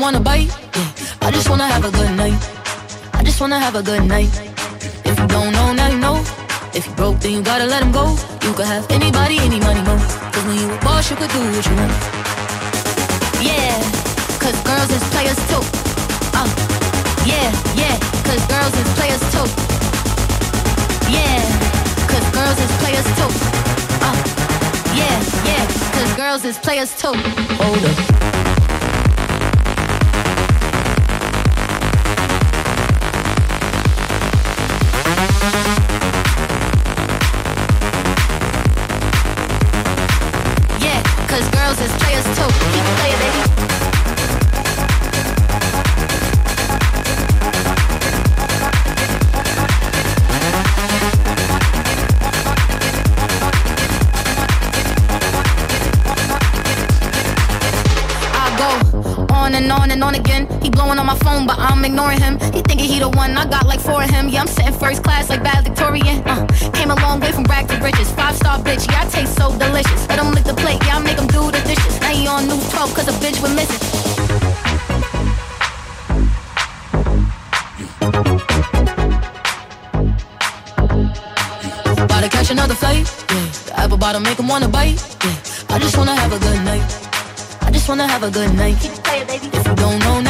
wanna bite. I just wanna have a good night. I just wanna have a good night. If you don't know, now you know. If you broke, then you gotta let him go. You could have anybody, any money, mo. Cause when you a boss, you could do what you want. Yeah, cause girls is players too. Uh, yeah, yeah, cause girls is players too. Yeah, cause girls is players too. Uh, yeah, yeah, cause girls is players too. Hold up. Phone, but I'm ignoring him. He thinking he the one. I got like four of him. Yeah, I'm sitting first class like valedictorian. Uh, came a long way from rag to riches. Five star bitch, yeah, I taste so delicious. Let him lick the plate, yeah, I make him do the dishes. Now he on news 12 cause a bitch we're missing. About to catch another flight, yeah. The apple bottom make him wanna bite, yeah. I just wanna have a good night. I just wanna have a good night. If you don't know, now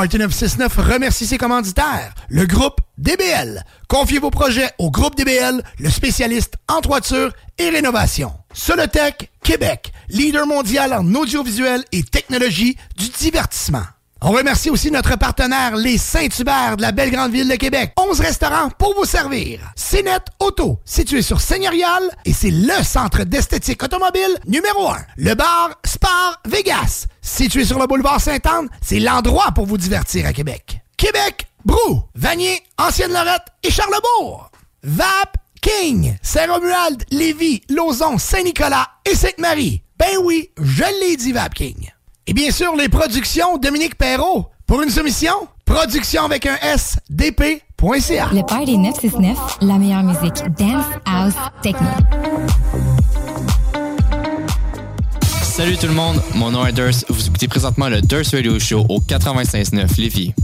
Party 969 remercie ses commanditaires, le groupe DBL. Confiez vos projets au groupe DBL, le spécialiste en toiture et rénovation. Solotech Québec, leader mondial en audiovisuel et technologie du divertissement. On remercie aussi notre partenaire, les Saint-Hubert de la belle grande ville de Québec. 11 restaurants pour vous servir. CNET Auto, situé sur Seigneurial, et c'est le centre d'esthétique automobile numéro 1. Le bar Spar Vegas, situé sur le boulevard Sainte-Anne, c'est l'endroit pour vous divertir à Québec. Québec, Brou, Vanier, Ancienne-Lorette et Charlebourg. Vap King, Saint-Romuald, Lévis, Lauson, Saint-Nicolas et Sainte-Marie. Ben oui, je l'ai dit Vap King. Et bien sûr, les productions Dominique Perrault. Pour une soumission, production avec un S, dp.ca. Le Party 969, la meilleure musique dance, house, techno. Salut tout le monde, mon nom est Durs. Vous écoutez présentement le Durs Radio Show au 96.9 Lévis.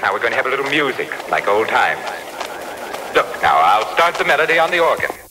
Now we're going to have a little music, like old times. Look, now I'll start the melody on the organ.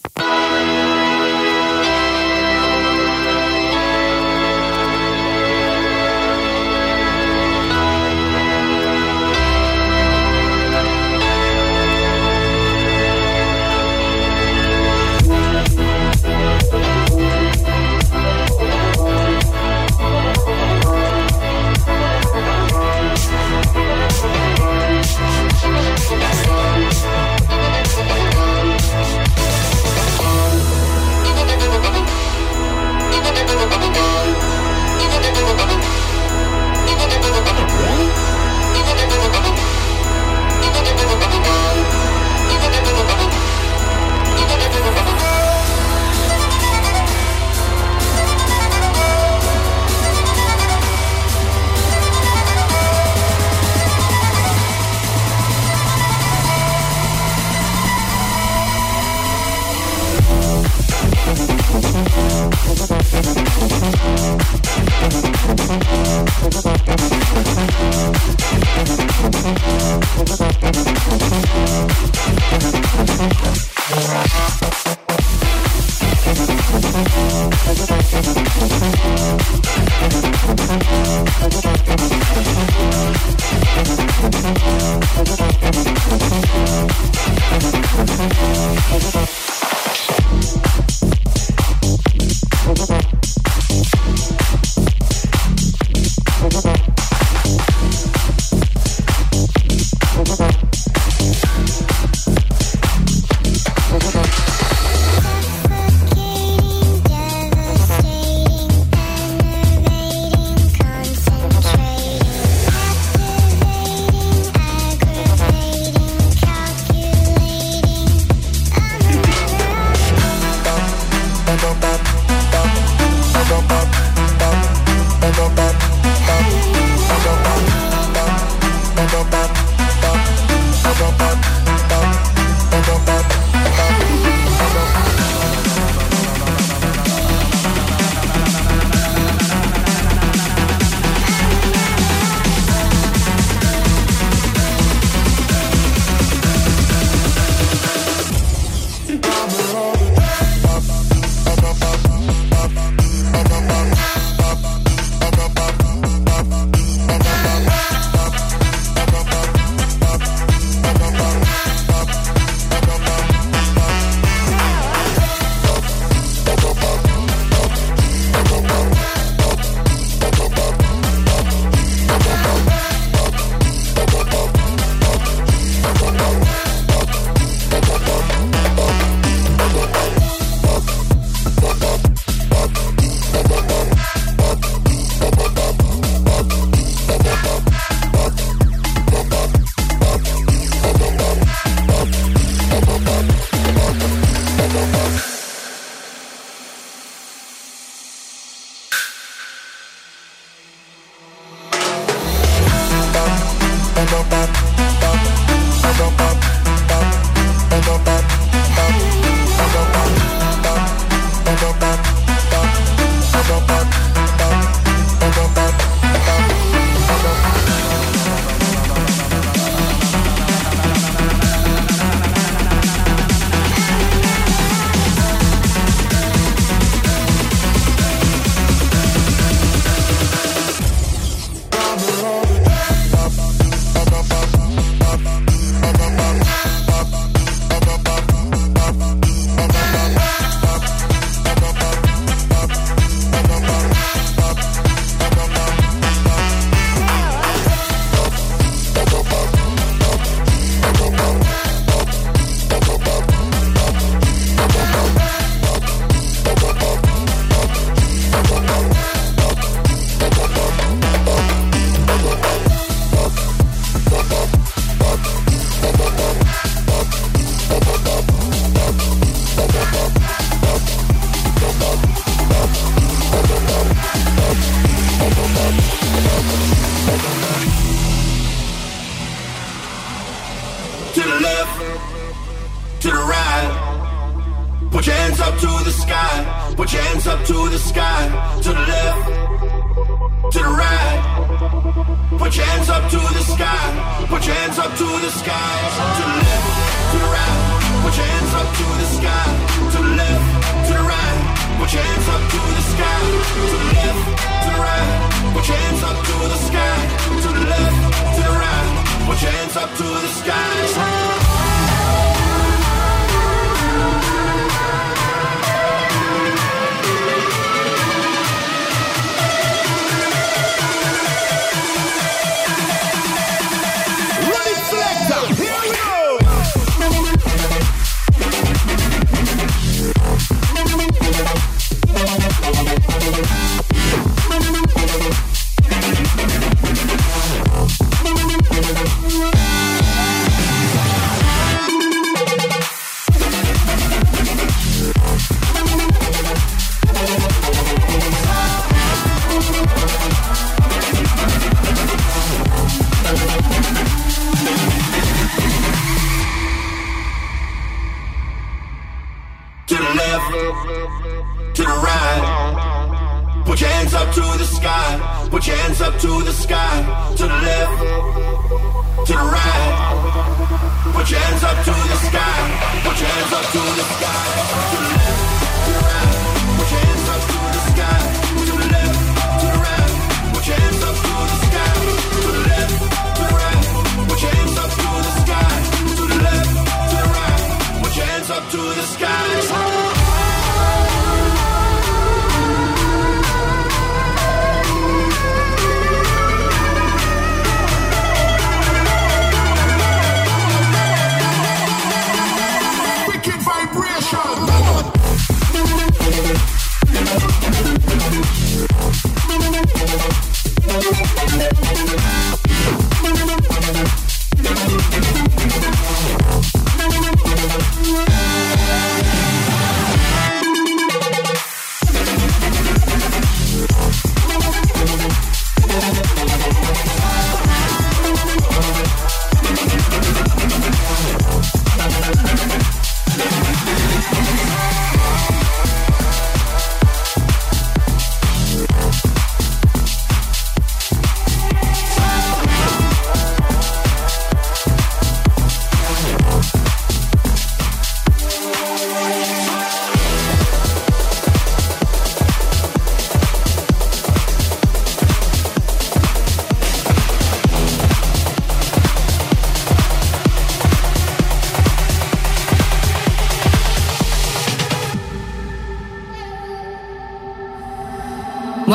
ba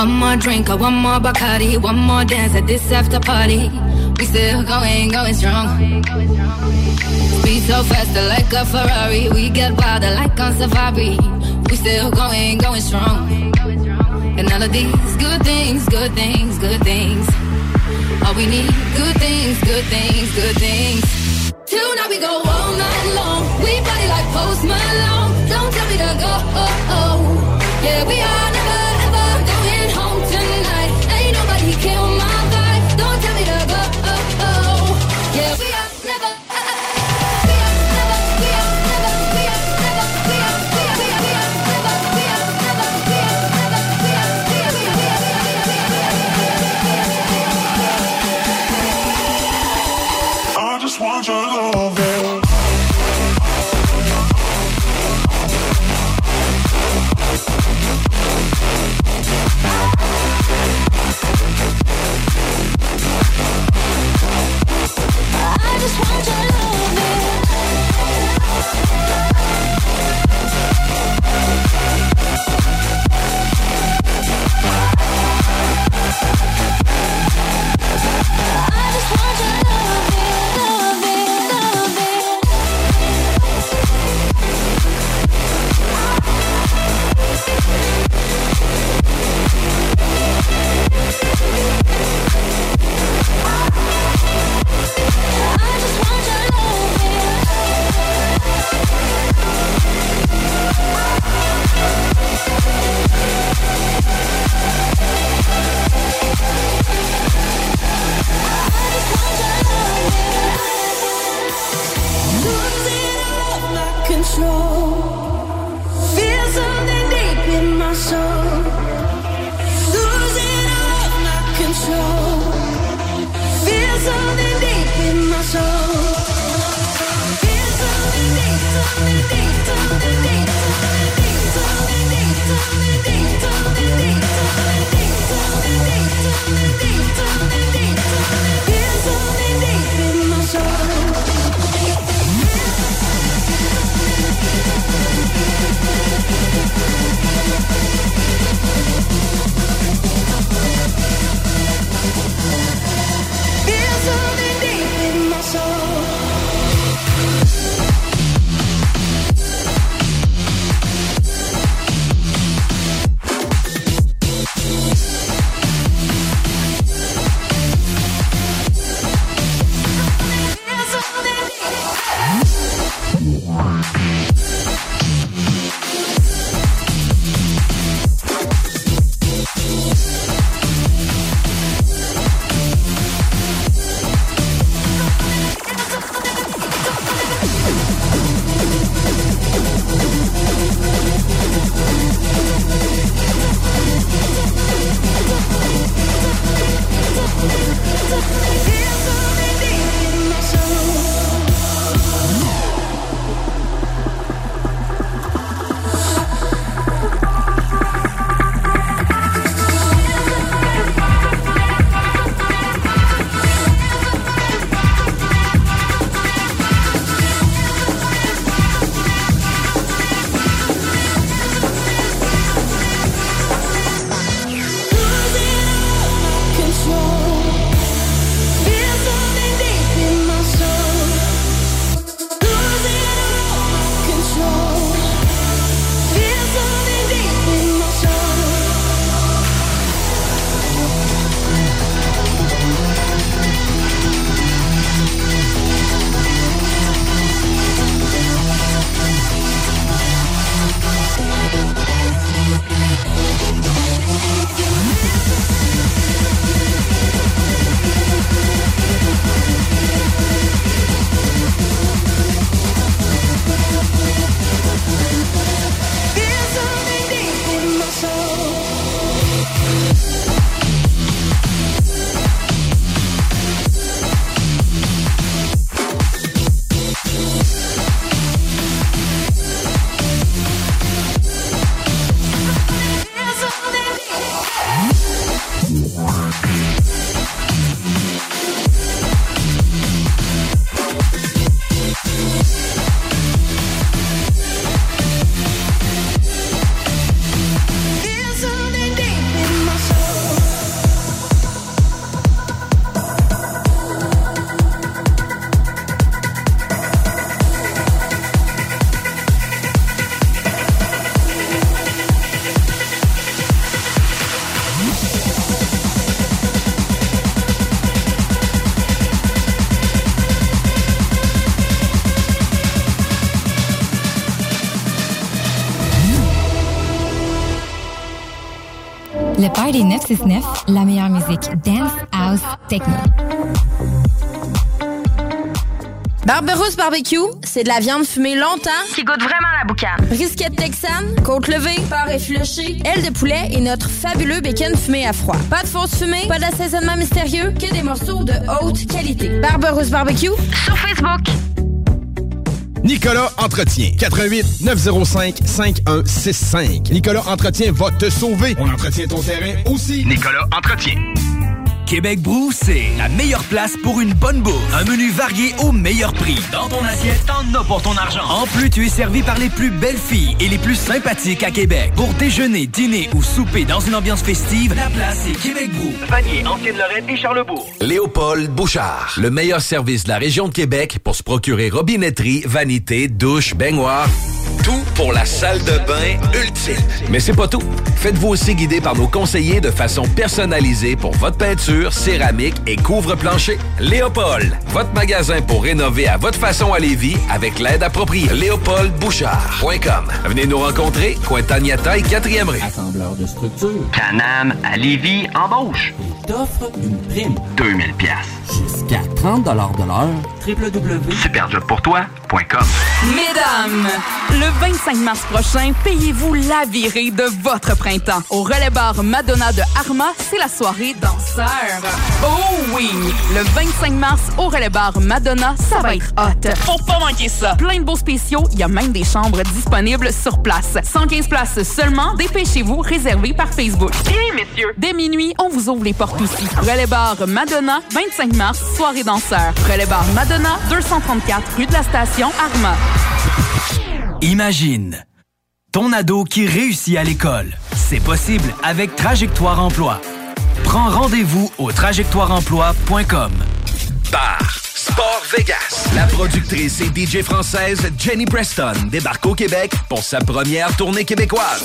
One more drink, or one more Bacardi, one more dance at this after party. We still going, going strong. Speed so fast, like a Ferrari, we get wilder like on safari. We still going, going strong. And all of these good things, good things, good things. All we need, good things, good things, good things. Tonight we go all night long. We party like Post Malone. Don't tell me to go. Oh, oh. Yeah, we are now. Le Party 969, la meilleure musique dance, house, techno. Barberousse Barbecue, c'est de la viande fumée longtemps qui goûte vraiment la boucane. Brisquette texane, côte levée, porc effiloché, aile de poulet et notre fabuleux bacon fumé à froid. Pas de fausse fumée, pas d'assaisonnement mystérieux, que des morceaux de haute qualité. Barberousse Barbecue sur Facebook. Nicolas Entretien. 88 905 5165. Nicolas Entretien va te sauver. On entretient ton terrain aussi. Nicolas Entretien. Québec Brou, c'est la meilleure place pour une bonne bouffe. Un menu varié au meilleur prix. Dans ton assiette, t'en as pour ton argent. En plus, tu es servi par les plus belles filles et les plus sympathiques à Québec. Pour déjeuner, dîner ou souper dans une ambiance festive, la place est Québec Brou. Vanier, Ancienne-Lorraine et Charlebourg. Léopold Bouchard, le meilleur service de la région de Québec pour se procurer robinetterie, vanité, douche, baignoire. Tout pour la salle de bain ultime. Mais c'est pas tout. Faites-vous aussi guider par nos conseillers de façon personnalisée pour votre peinture, céramique et couvre-plancher. Léopold, votre magasin pour rénover à votre façon à Lévis avec l'aide appropriée. LéopoldBouchard.com. Venez nous rencontrer, Cointagnata et 4e rue. Assembleur de structure. Canam à Lévis embauche. Il t'offre une prime. 2000 pièces. Jusqu'à 30 de l'heure. www.superjobpourtoi.com Mesdames, le 25 mars prochain, payez-vous la virée de votre printemps. Au relais bar Madonna de Arma, c'est la soirée danseur. Oh oui! Le 25 mars, au relais bar Madonna, ça va être hot. Faut pas manquer ça. Plein de beaux spéciaux, il y a même des chambres disponibles sur place. 115 places seulement, dépêchez-vous, réservé par Facebook. Bien, messieurs! Dès minuit, on vous ouvre les portes aussi. Relais bar Madonna, 25 mars, soirée danseur. Relais bar Madonna, 234 rue de la Station, Arma. Imagine ton ado qui réussit à l'école. C'est possible avec Trajectoire Emploi. Prends rendez-vous au trajectoireemploi.com. Bar Sport Vegas. La productrice et DJ française Jenny Preston débarque au Québec pour sa première tournée québécoise.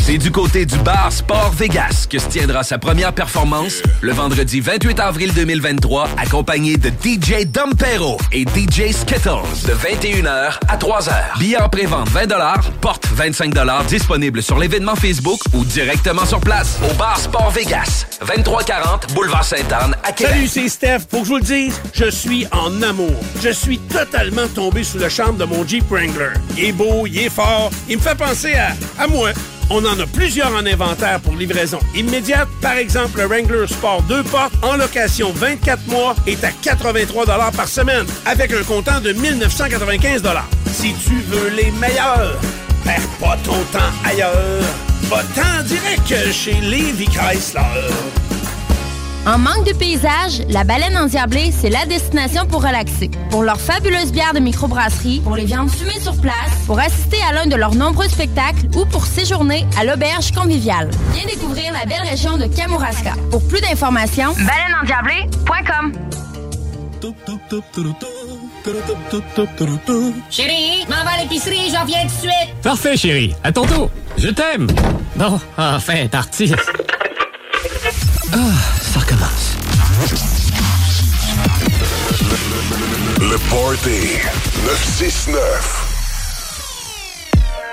C'est du côté du bar Sport Vegas que se tiendra sa première performance le vendredi 28 avril 2023, accompagné de DJ Dompero et DJ Skittles de 21h à 3h. Billets en pré-vente 20 porte 25 disponible sur l'événement Facebook ou directement sur place au bar Sport Vegas, 2340 Boulevard Sainte-Anne à Québec. Salut, c'est Steph. Pour que je vous le dise, je suis en amour. Je suis totalement tombé sous le charme de mon Jeep Wrangler. Il est beau, il est fort, il me fait penser à moi. On en a plusieurs en inventaire pour livraison immédiate. Par exemple, le Wrangler Sport 2 portes en location 24 mois est à 83 par semaine avec un comptant de 1995 Si tu veux les meilleurs, perds pas ton temps ailleurs. Va-t'en direct chez Levi Chrysler. En manque de paysage, la baleine endiablée, c'est la destination pour relaxer. Pour leurs fabuleuses bières de microbrasserie, pour les viandes fumées sur place, pour assister à l'un de leurs nombreux spectacles ou pour séjourner à l'auberge conviviale. Viens découvrir la belle région de Kamouraska. Pour plus d'informations, baleineendiablée.com Chérie, m'en va à l'épicerie, j'en viens tout de suite. Parfait, chérie. À ton tour. Je t'aime. Bon, enfin, t'artiste. Ah, ça recommence. Le Party 969.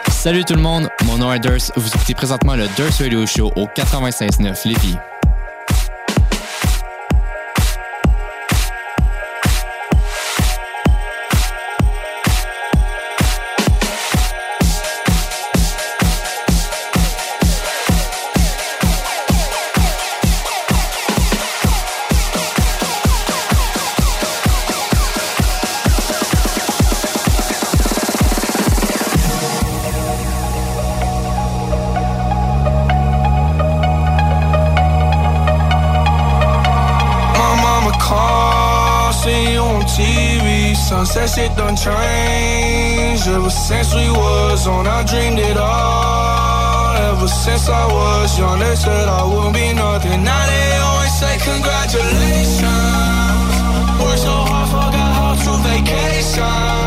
Salut tout le monde, mon nom est Durs. Vous écoutez présentement le Durs Radio Show au 96.9 Lévis. Sunset shit done changed. Ever since we was on, I dreamed it all. Ever since I was young, they said I wouldn't be nothing. Now they always say congratulations. Worked so hard, forgot how to vacation.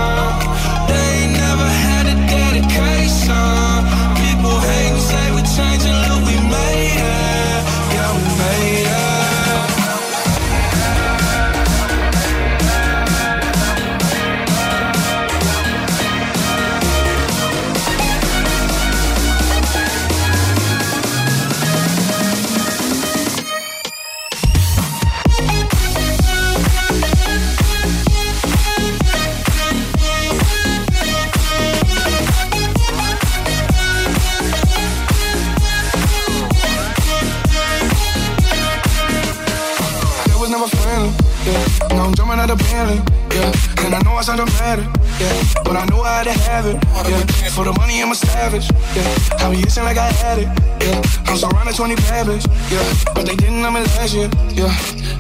And I know I sound dramatic. Yeah, but I know I had to have it. Yeah, for the money I'm a savage. Yeah, I be itching like I had it. Yeah, I'm surrounded 20 bad. Yeah, but they didn't know me last year. Yeah,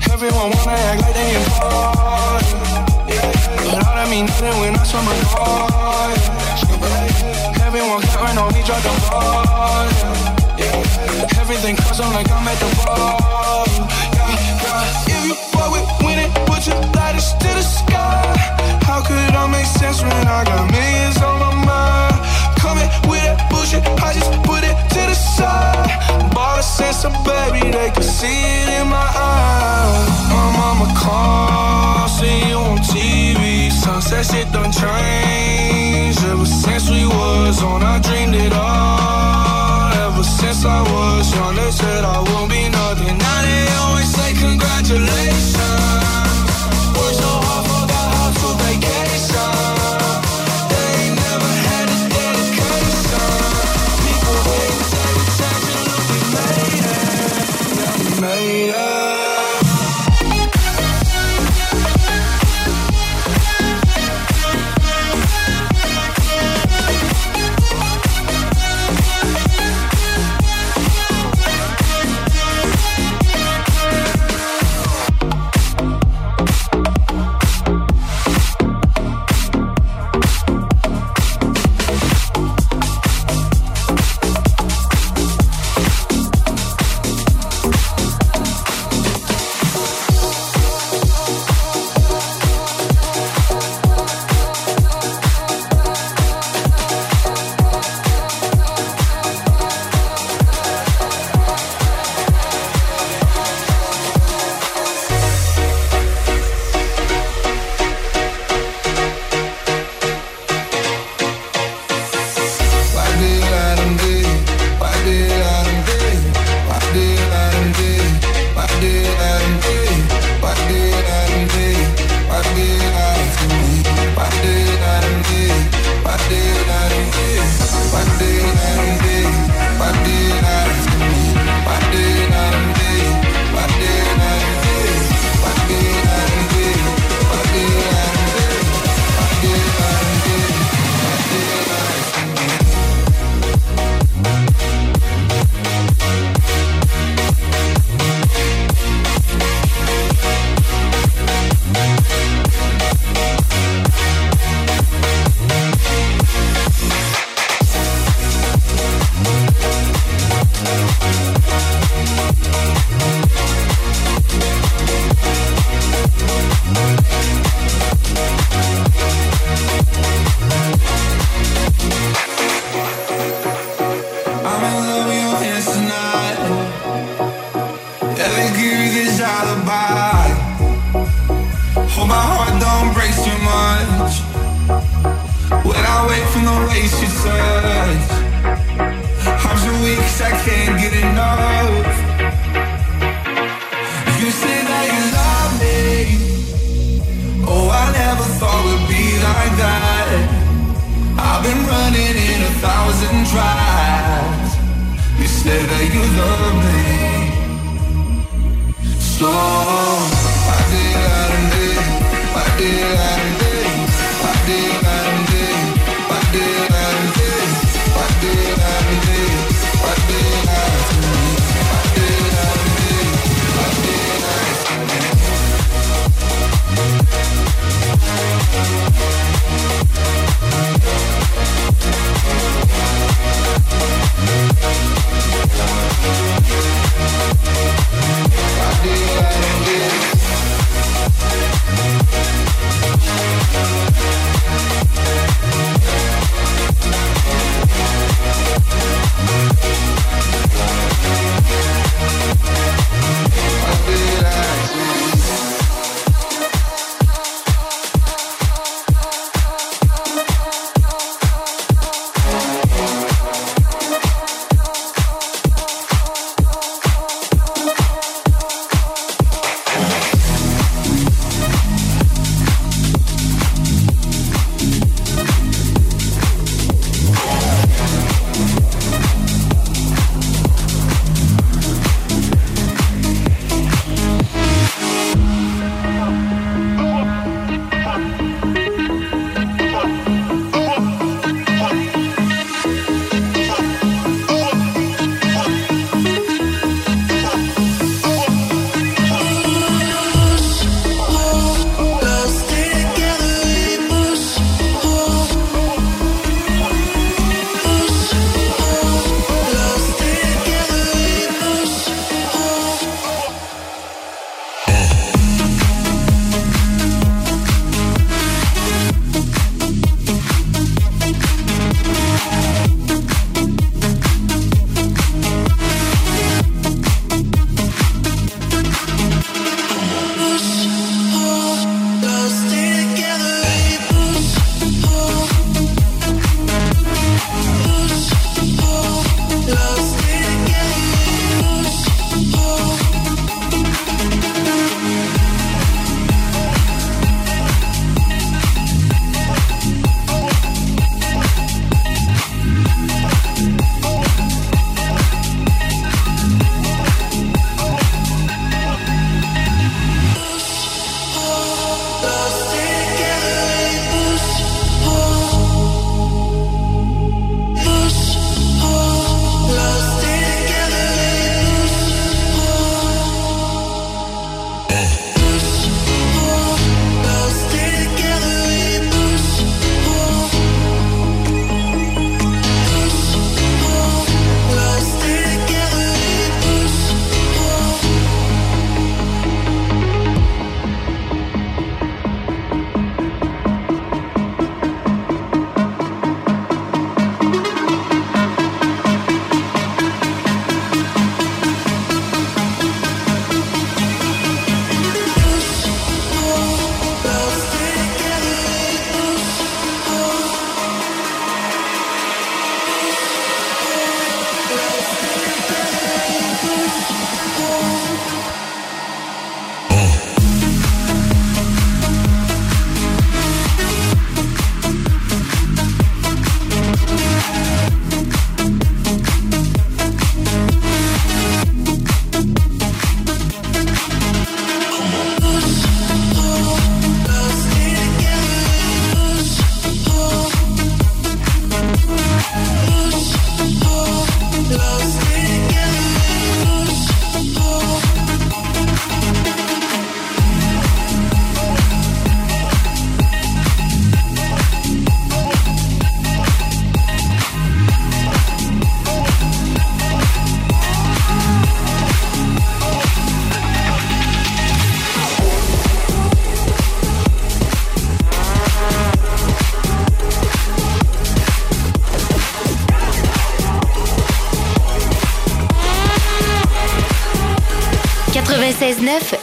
everyone wanna act like they important. But all that mean nothing when I swim my. Yeah. Everyone counting on me, drop the ball. Yeah. Everything custom like I'm at the ball. Yeah, yeah. If you fuck with winning, put your lighters to the sky. How could I make sense when I got millions on my mind? Coming with that bullshit, I just put it to the side. Bought a sense of baby, they could see it in my eyes. My mama called, see you on TV. Sunset shit done changed. Ever since we was on, I dreamed it all. Ever since I was young, they said I won't be nothing. Now they always say congratulations.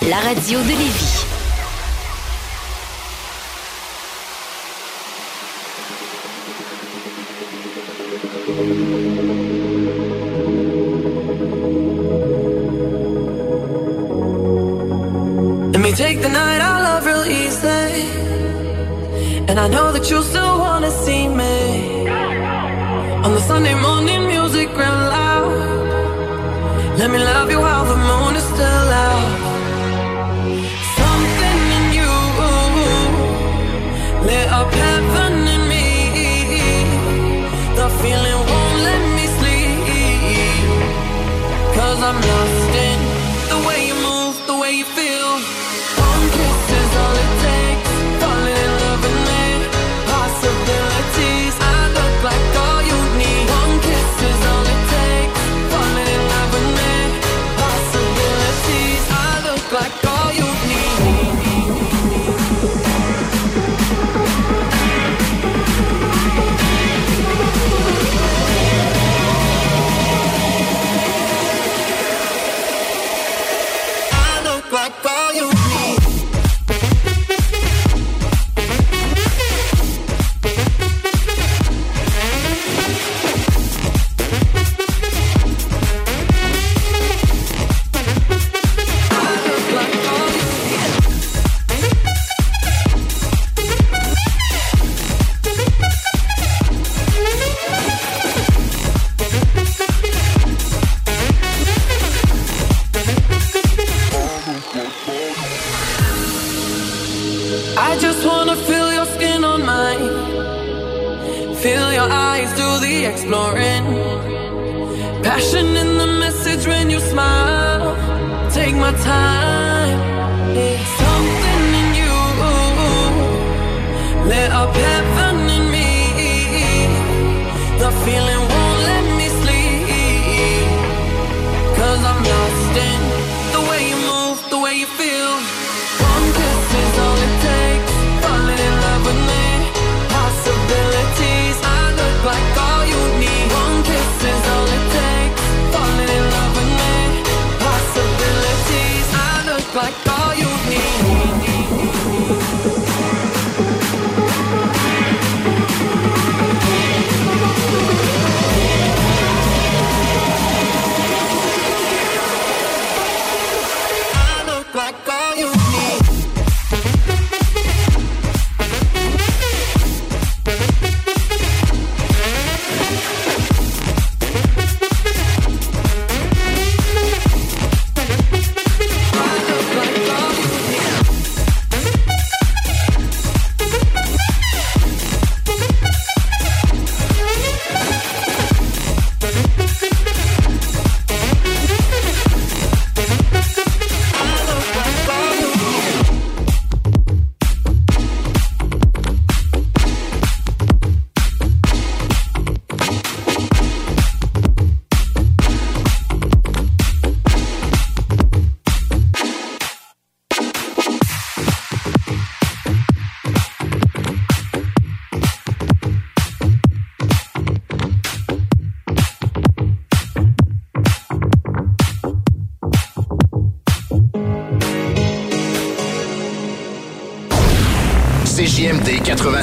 La radio de Lévis. Let me take the night I love real easy. And I know that you still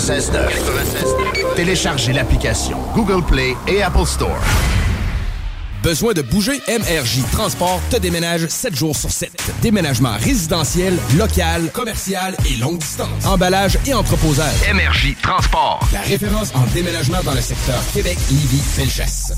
96.9. Téléchargez l'application Google Play et Apple Store. Besoin de bouger? MRJ Transport te déménage 7 jours sur 7. Déménagement résidentiel, local, commercial et longue distance. Emballage et entreposage. MRJ Transport. La référence en déménagement dans le secteur Québec, Lévis, Felchasse.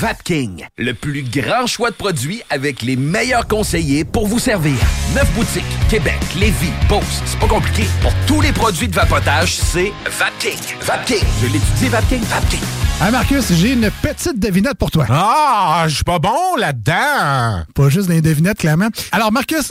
Vapking, le plus grand choix de produits avec les meilleurs conseillers pour vous servir. Neuf boutiques, Québec, Lévis, Beauce. C'est pas compliqué. Pour tous les produits de vapotage, c'est Vapking. Vapking. Je l'étudie, Vapking. Vapking. Hey Marcus, j'ai une petite devinette pour toi. Ah, je suis pas bon là-dedans. Pas juste des devinettes, clairement. Alors, Marcus,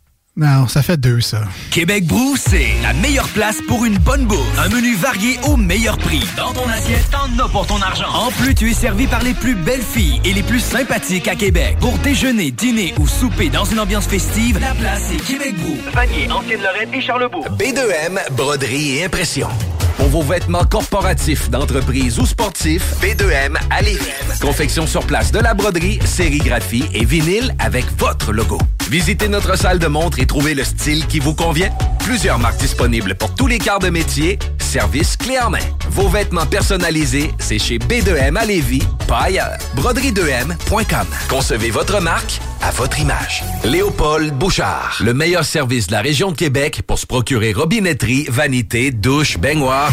Non, ça fait deux, ça. Québec Brou, c'est la meilleure place pour une bonne bouffe. Un menu varié au meilleur prix. Dans ton assiette, t'en as pour ton argent. En plus, tu es servi par les plus belles filles et les plus sympathiques à Québec. Pour déjeuner, dîner ou souper dans une ambiance festive, la place est Québec Brou. Vanier, Ancienne-Lorraine et Charlebourg. B2M, broderie et impression. Pour vos vêtements corporatifs, d'entreprise ou sportifs, B2M à Lévis. Confection sur place de la broderie, sérigraphie et vinyle avec votre logo. Visitez notre salle de montre et trouvez le style qui vous convient. Plusieurs marques disponibles pour tous les quarts de métier. Service clé en main. Vos vêtements personnalisés, c'est chez B2M à Lévis, pas ailleurs. Broderie2M.com. Concevez votre marque à votre image. Léopold Bouchard. Le meilleur service de la région de Québec pour se procurer robinetterie, vanité, douche, baignoire.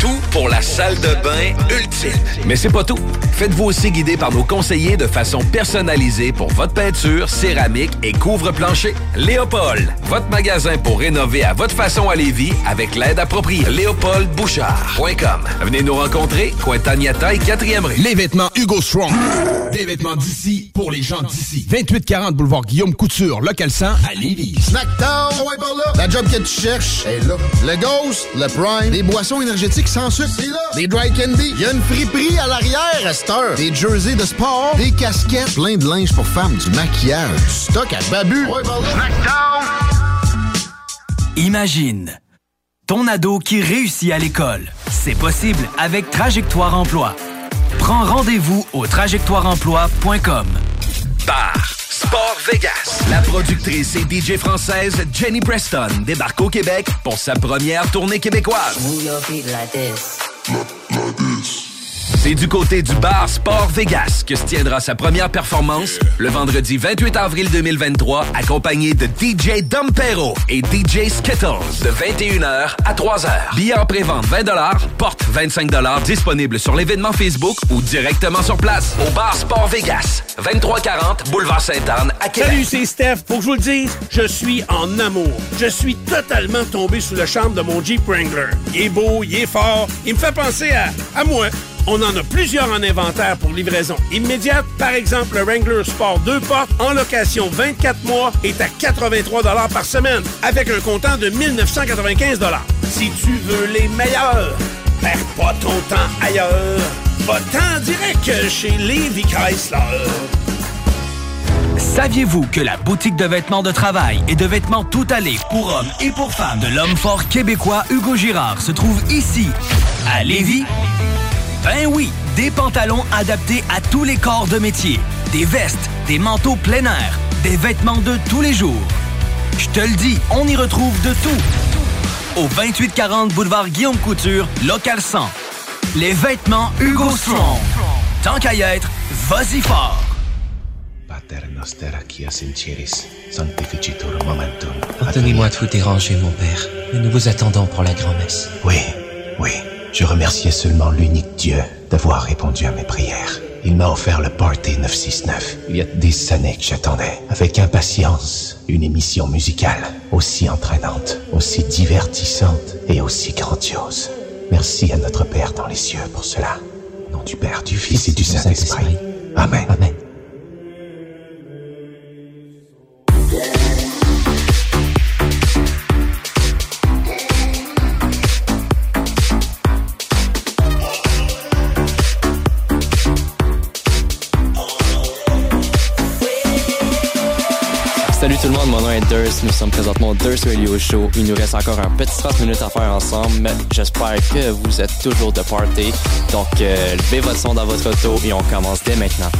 Tout pour la salle de bain ultime. Mais c'est pas tout. Faites-vous aussi guider par nos conseillers de façon personnalisée pour votre peinture, céramique et couvre-plancher. Léopold, votre magasin pour rénover à votre façon à Lévis avec l'aide appropriée. LéopoldBouchard.com. Venez nous rencontrer, Cointagnata et 4e rue. Les vêtements Hugo Strong. Des vêtements d'ici pour les gens d'ici. 2840 boulevard Guillaume Couture, local 100 à Lévis. Snackdown, ouais, par là. La job que tu cherches est là. Le Ghost, le Prime, des boissons énergétiques sans sucre, c'est là. Des dry candy, il y a une friperie à l'arrière à cette heure. Des jerseys de sport, des casquettes, plein de linge pour femmes, du maquillage, du stock à babu. Par. Imagine ton ado qui réussit à l'école. C'est possible avec Trajectoire Emploi. Prends rendez-vous au trajectoireemploi.com. Bar Sport Vegas. La productrice et DJ française Jenny Preston débarque au Québec pour sa première tournée québécoise. C'est du côté du bar Sport Vegas que se tiendra sa première performance le vendredi 28 avril 2023, accompagné de DJ Dompero et DJ Skittles de 21h à 3h. Billets en pré-vente 20 porte 25 disponible sur l'événement Facebook ou directement sur place au bar Sport Vegas, 2340 Boulevard Sainte-Anne à Québec. Salut, c'est Steph. Faut que je vous le dise, je suis en amour. Je suis totalement tombé sous le charme de mon Jeep Wrangler. Il est beau, il est fort, il me fait penser à moi. On en a plusieurs en inventaire pour livraison immédiate. Par exemple, le Wrangler Sport 2 portes en location 24 mois est à 83 par semaine avec un comptant de 1995 Si tu veux les meilleurs, perds pas ton temps ailleurs. Va-t'en direct chez Levi Chrysler. Saviez-vous que la boutique de vêtements de travail et de vêtements tout allés pour hommes et pour femmes de l'homme fort québécois Hugo Girard se trouve ici, à Lévis? Ben oui, des pantalons adaptés à tous les corps de métier, des vestes, des manteaux plein air, des vêtements de tous les jours. Je te le dis, on y retrouve de tout. Au 2840 boulevard Guillaume Couture, local 100. Les vêtements Hugo Strong. Tant qu'à y être, vas-y fort. Pater noster qui sinceris, sanctificitur momentum. Pardonnez-moi de vous déranger, mon père, mais nous vous attendons pour la grand-messe. Oui, oui. Je remerciais seulement l'unique Dieu d'avoir répondu à mes prières. Il m'a offert le Party 969. Il y a des années que j'attendais, avec impatience, une émission musicale aussi entraînante, aussi divertissante et aussi grandiose. Merci à notre Père dans les cieux pour cela. Au nom du Père, du Fils et du Saint-Esprit. Amen. Amen. Nous sommes présentement au Durst Radio Show. Il nous reste encore un petit 30 minutes à faire ensemble. mais J'espère que vous êtes toujours de party. Donc, euh, levez votre son dans votre auto et on commence dès maintenant.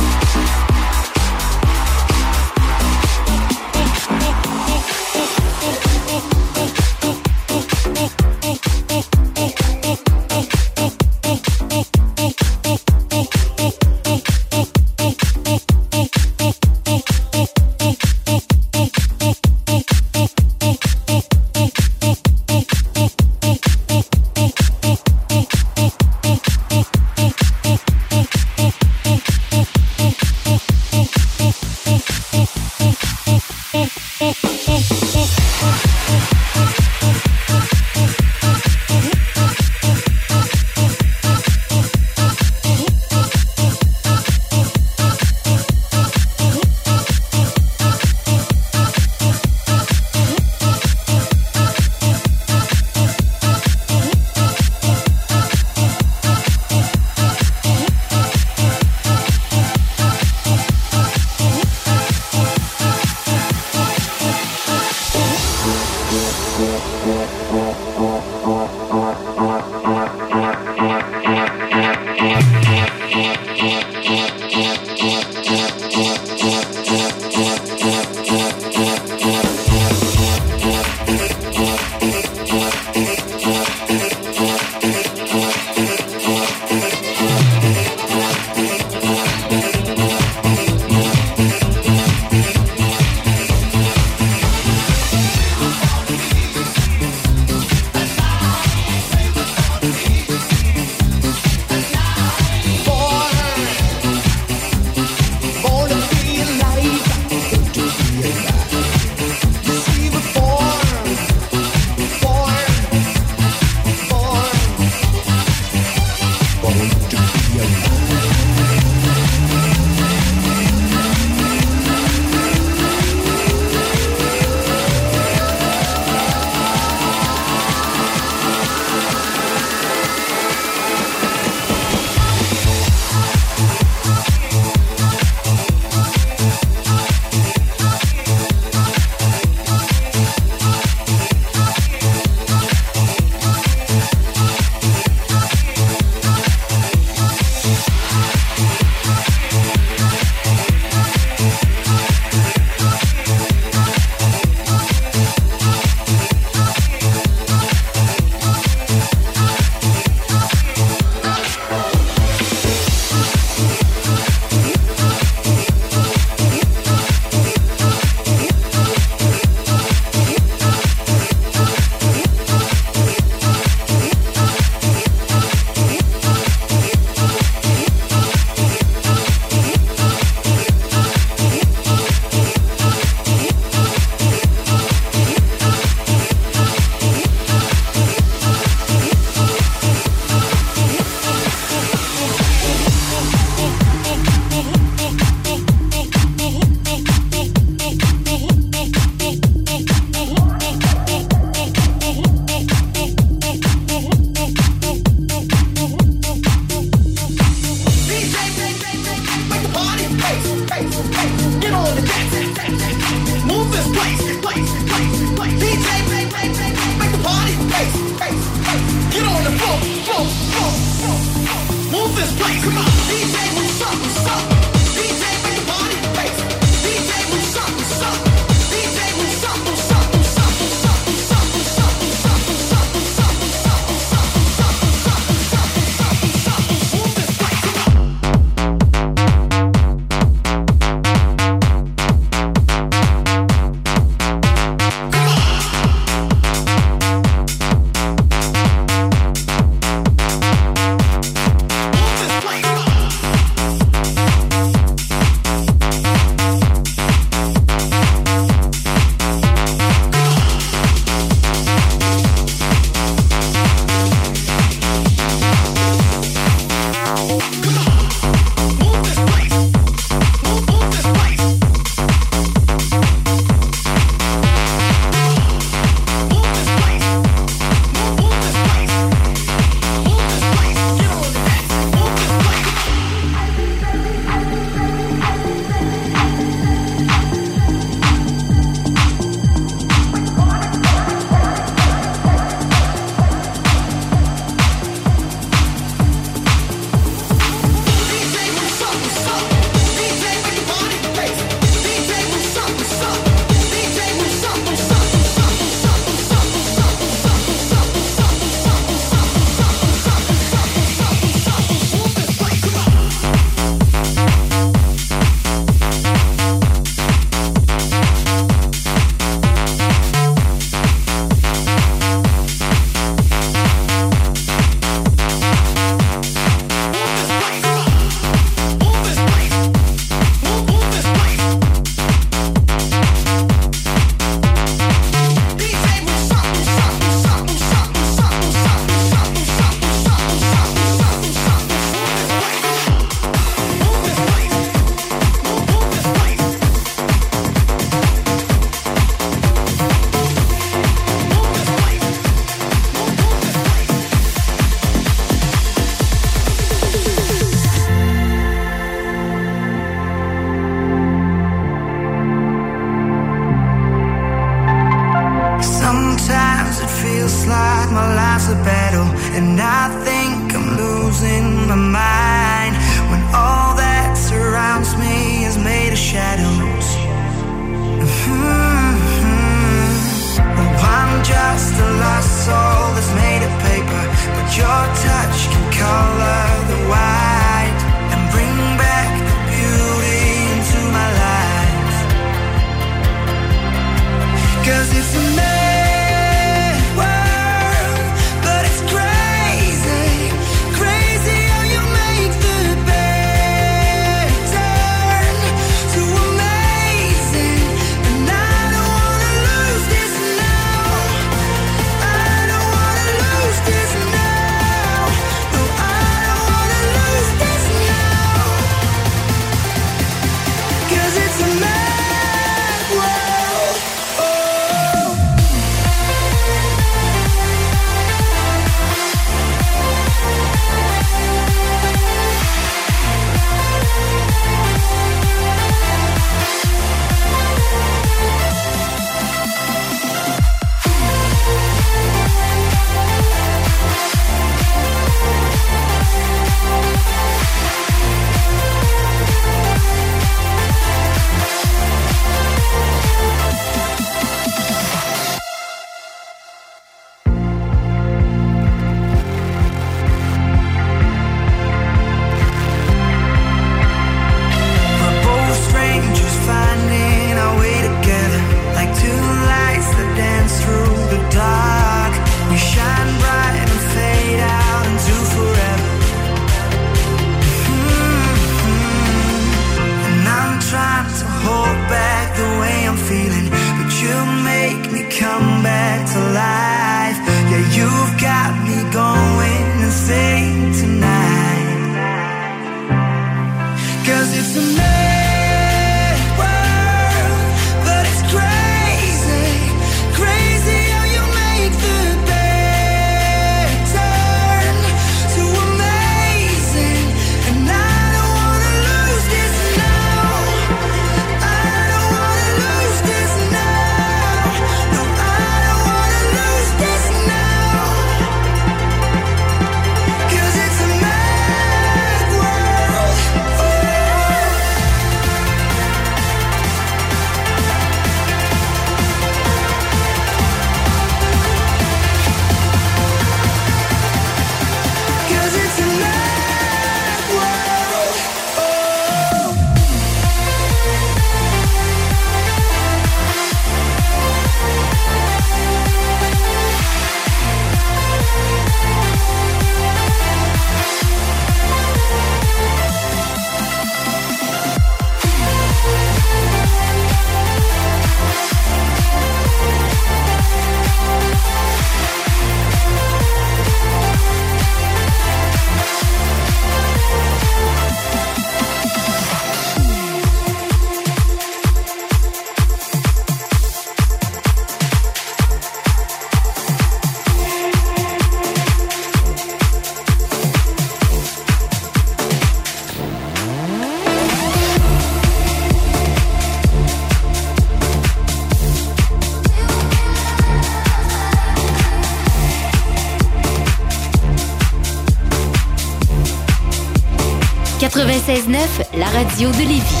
919, la radio de Lévis.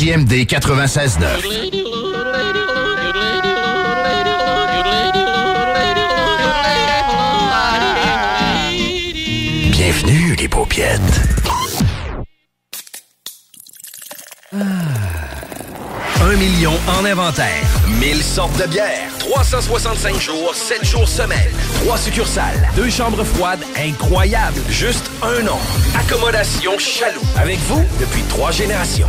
CJMD 96.9. Bienvenue, les paupiètes. Ah. Un million en inventaire. 1000 sortes de bières. 365 jours, 7 jours semaine. 3 succursales. 2 chambres froides incroyables. Juste un an. Accommodation chaloux. Avec vous depuis 3 générations.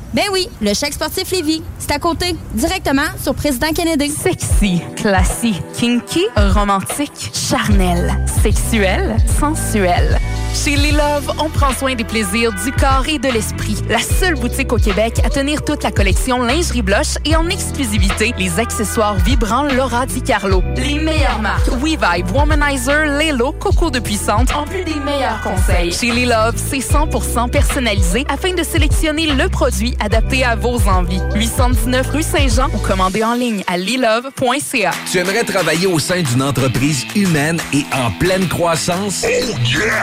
Ben oui, le chèque sportif Lévis. C'est à côté, directement sur Président Kennedy. Sexy, classique, kinky, romantique, charnel, sexuel, sensuel. Chez Les Love, on prend soin des plaisirs du corps et de l'esprit. La seule boutique au Québec à tenir toute la collection lingerie blush et en exclusivité les accessoires vibrants Laura Di Carlo. Les meilleures marques WeVibe, Womanizer, Lelo, Coco de Puissante, en plus des meilleurs conseils. Chez Les Love, c'est 100% personnalisé afin de sélectionner le produit adapté à vos envies. 819 rue Saint-Jean ou commandez en ligne à lilove.ca. Tu aimerais travailler au sein d'une entreprise humaine et en pleine croissance?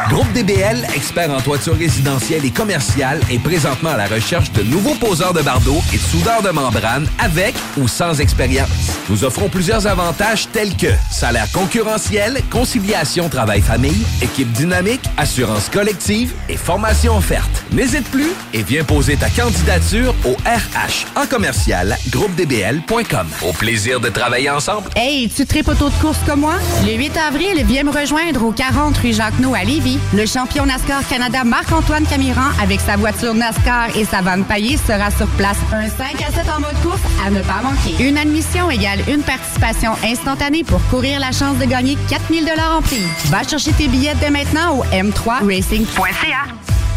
Groupe DBL, expert en toiture résidentielle et commerciale, est présentement à la recherche de nouveaux poseurs de bardeaux et de soudeurs de membrane avec ou sans expérience. Nous offrons plusieurs avantages tels que salaire concurrentiel, conciliation travail-famille, équipe dynamique, assurance collective et formation offerte. N'hésite plus et viens poser ta candidature au RH en commercial groupedbl.com. Au plaisir de travailler ensemble. Hey, tu tripes auto de course comme moi? Le 8 avril, viens me rejoindre au 40 rue Jacques-No à Lévis. Champion NASCAR Canada Marc-Antoine Camiran avec sa voiture NASCAR et sa vanne paillée sera sur place. Un 5 à 7 en mode course à ne pas manquer. Une admission égale une participation instantanée pour courir la chance de gagner 4000 en prix. Va chercher tes billets dès maintenant au m3racing.ca.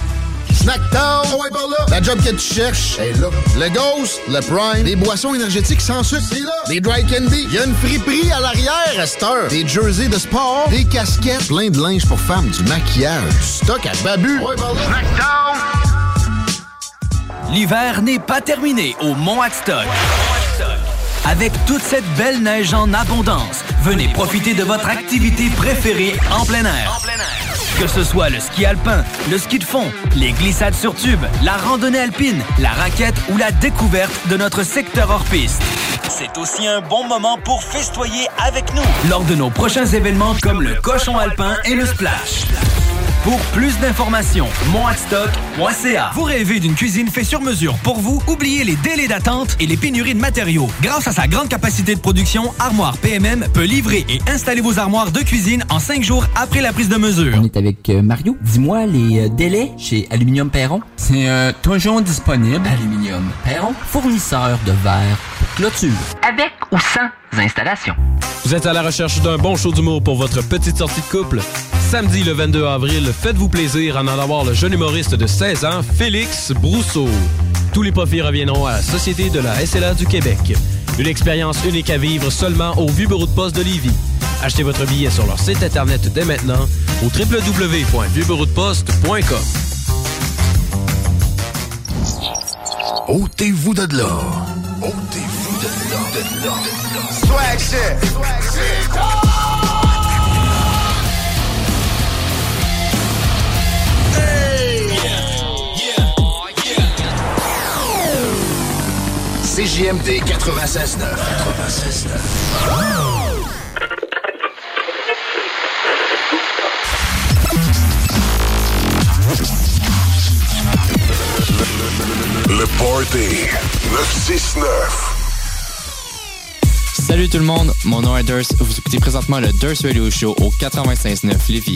Snackdown, oh ouais, par là. La job que tu cherches est là. Le Ghost, le Prime, des boissons énergétiques sans sucre, c'est là. Des dry candy, il y a une friperie à l'arrière à cette heure. Des jerseys de sport, des casquettes, plein de linge pour femmes, du maquillage, du stock à babu. Ouais, par là. L'hiver n'est pas terminé au Mont Adstock. Avec toute cette belle neige en abondance, venez profiter de votre activité préférée en plein air. Que ce soit le ski alpin, le ski de fond, les glissades sur tube, la randonnée alpine, la raquette ou la découverte de notre secteur hors-piste. C'est aussi un bon moment pour festoyer avec nous lors de nos prochains événements comme le cochon alpin et le splash. Pour plus d'informations, monadstock.ca. Vous rêvez d'une cuisine faite sur mesure pour vous? Oubliez les délais d'attente et les pénuries de matériaux. Grâce à sa grande capacité de production, Armoire PMM peut livrer et installer vos armoires de cuisine en cinq jours après la prise de mesure. On est avec euh, Mario. Dis-moi les euh, délais chez Aluminium Perron. C'est euh, toujours disponible. Aluminium Perron, fournisseur de verre pour clôture. Avec ou sans installation. Vous êtes à la recherche d'un bon show d'humour pour votre petite sortie de couple? Samedi le 22 avril, faites-vous plaisir en allant voir le jeune humoriste de 16 ans, Félix Brousseau. Tous les profits reviendront à la Société de la SLA du Québec. Une expérience unique à vivre seulement au Vieux Bureau de Poste de Lévis. Achetez votre billet sur leur site internet dès maintenant au www.vieuxbureaudeposte.com. Ôtez-vous de là. Ôtez-vous de là. De là. Swag shit. Swag shit. CJMD 96.9. 96.9. Le Party 969. Salut tout le monde, mon nom est Durst. Vous écoutez présentement le Durst Radio Show au 95.9 Lévis.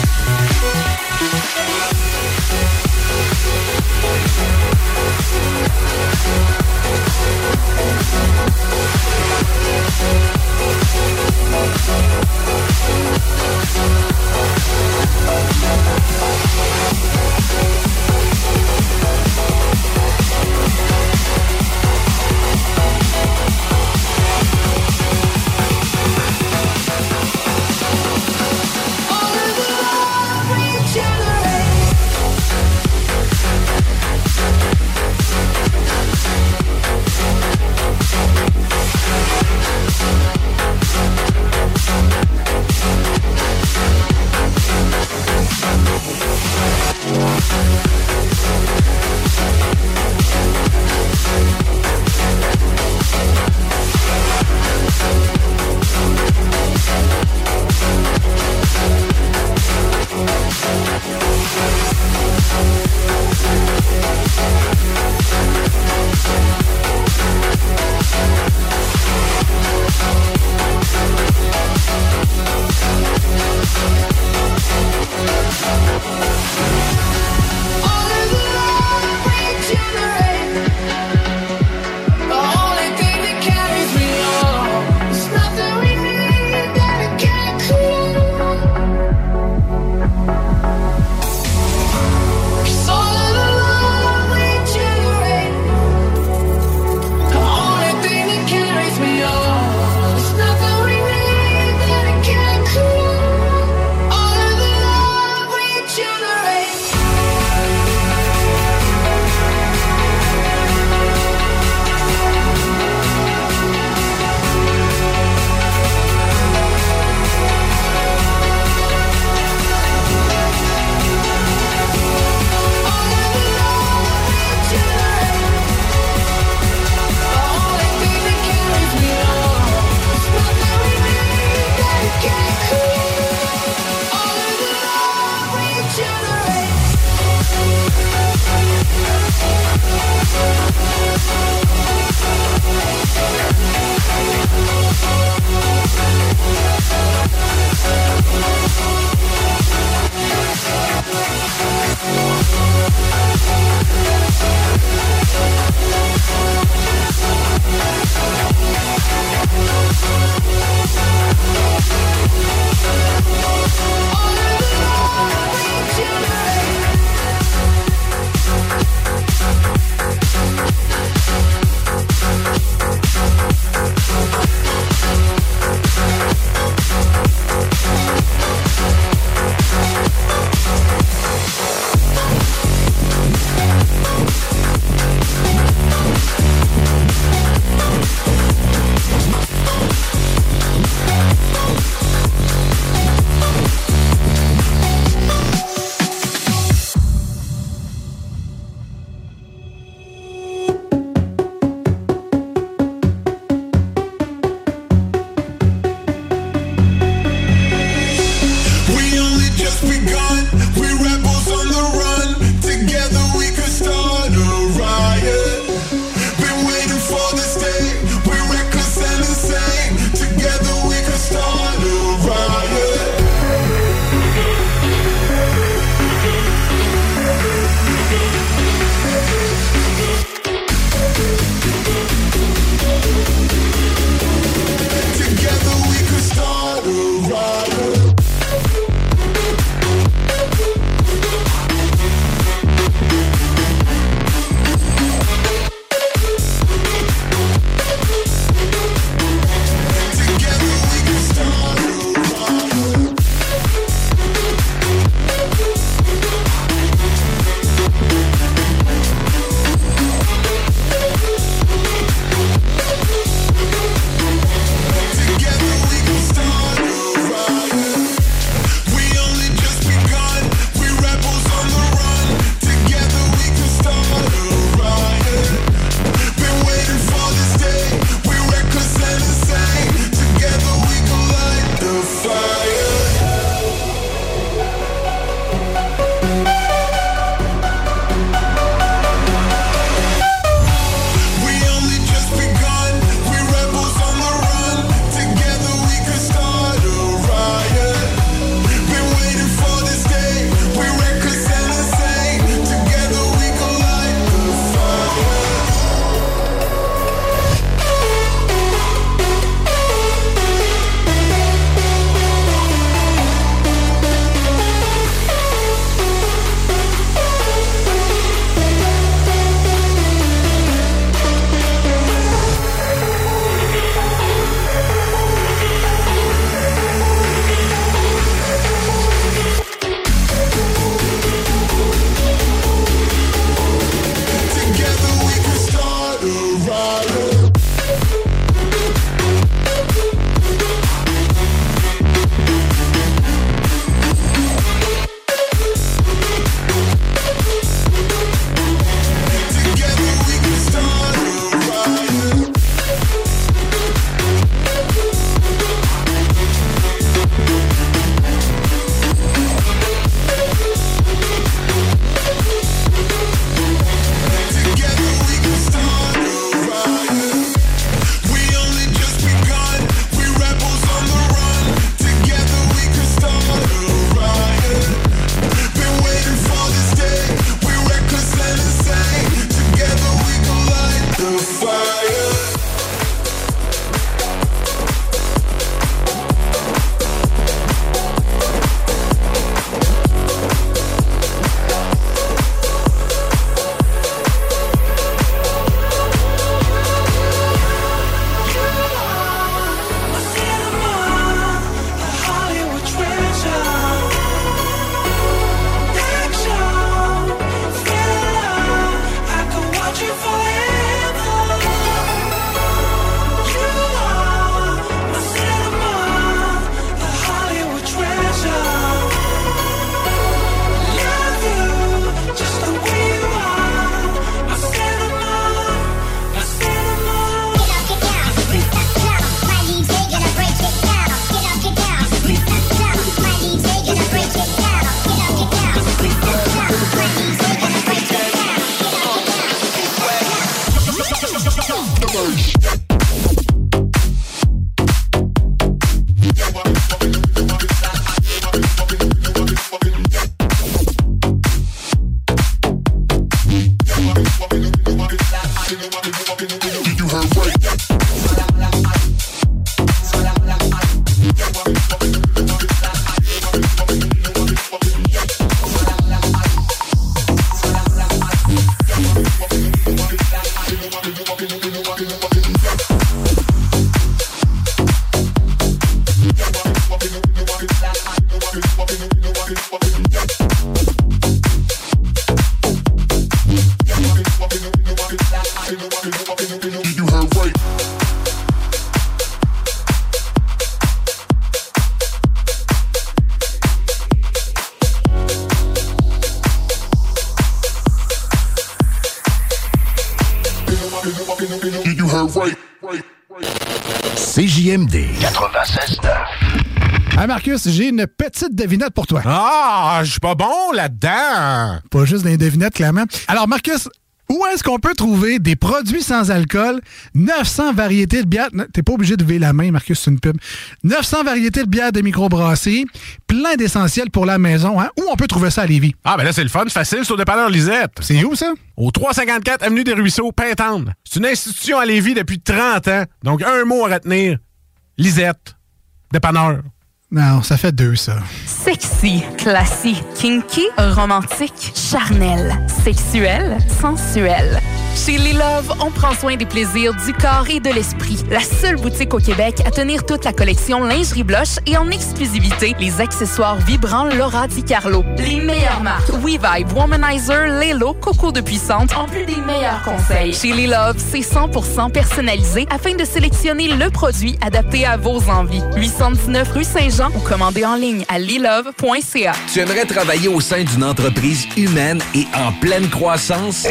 CJMD Marcus, j'ai une petite devinette pour toi. Ah, je suis pas bon là-dedans. Pas juste des devinettes, clairement. Alors Marcus, où est-ce qu'on peut trouver des produits sans alcool, 900 variétés de bières, t'es pas obligé de lever la main Marcus, c'est une pub, 900 variétés de bières de microbrasserie, plein d'essentiels pour la maison, hein? Où on peut trouver ça à Lévis? Ah, ben là, c'est le fun, facile, c'est au dépanneur Lisette. C'est où ça? Au 354 Avenue des Ruisseaux, Pintendre. C'est une institution à Lévis depuis 30 ans. Donc, un mot à retenir. Lisette. Dépanneur. Non, ça fait deux, ça. Sexy, classique, kinky, romantique, charnel, sexuel, sensuel. Chez Les Love, on prend soin des plaisirs du corps et de l'esprit. La seule boutique au Québec à tenir toute la collection lingerie blush et en exclusivité les accessoires vibrants Laura Di Carlo. Les meilleures marques WeVibe, Womanizer, Lelo, Coco de Puissante, en plus des meilleurs conseils. Chez Les Love, c'est 100% personnalisé afin de sélectionner le produit adapté à vos envies. 819 rue Saint-Jean ou commandez en ligne à lilove.ca. Tu aimerais travailler au sein d'une entreprise humaine et en pleine croissance?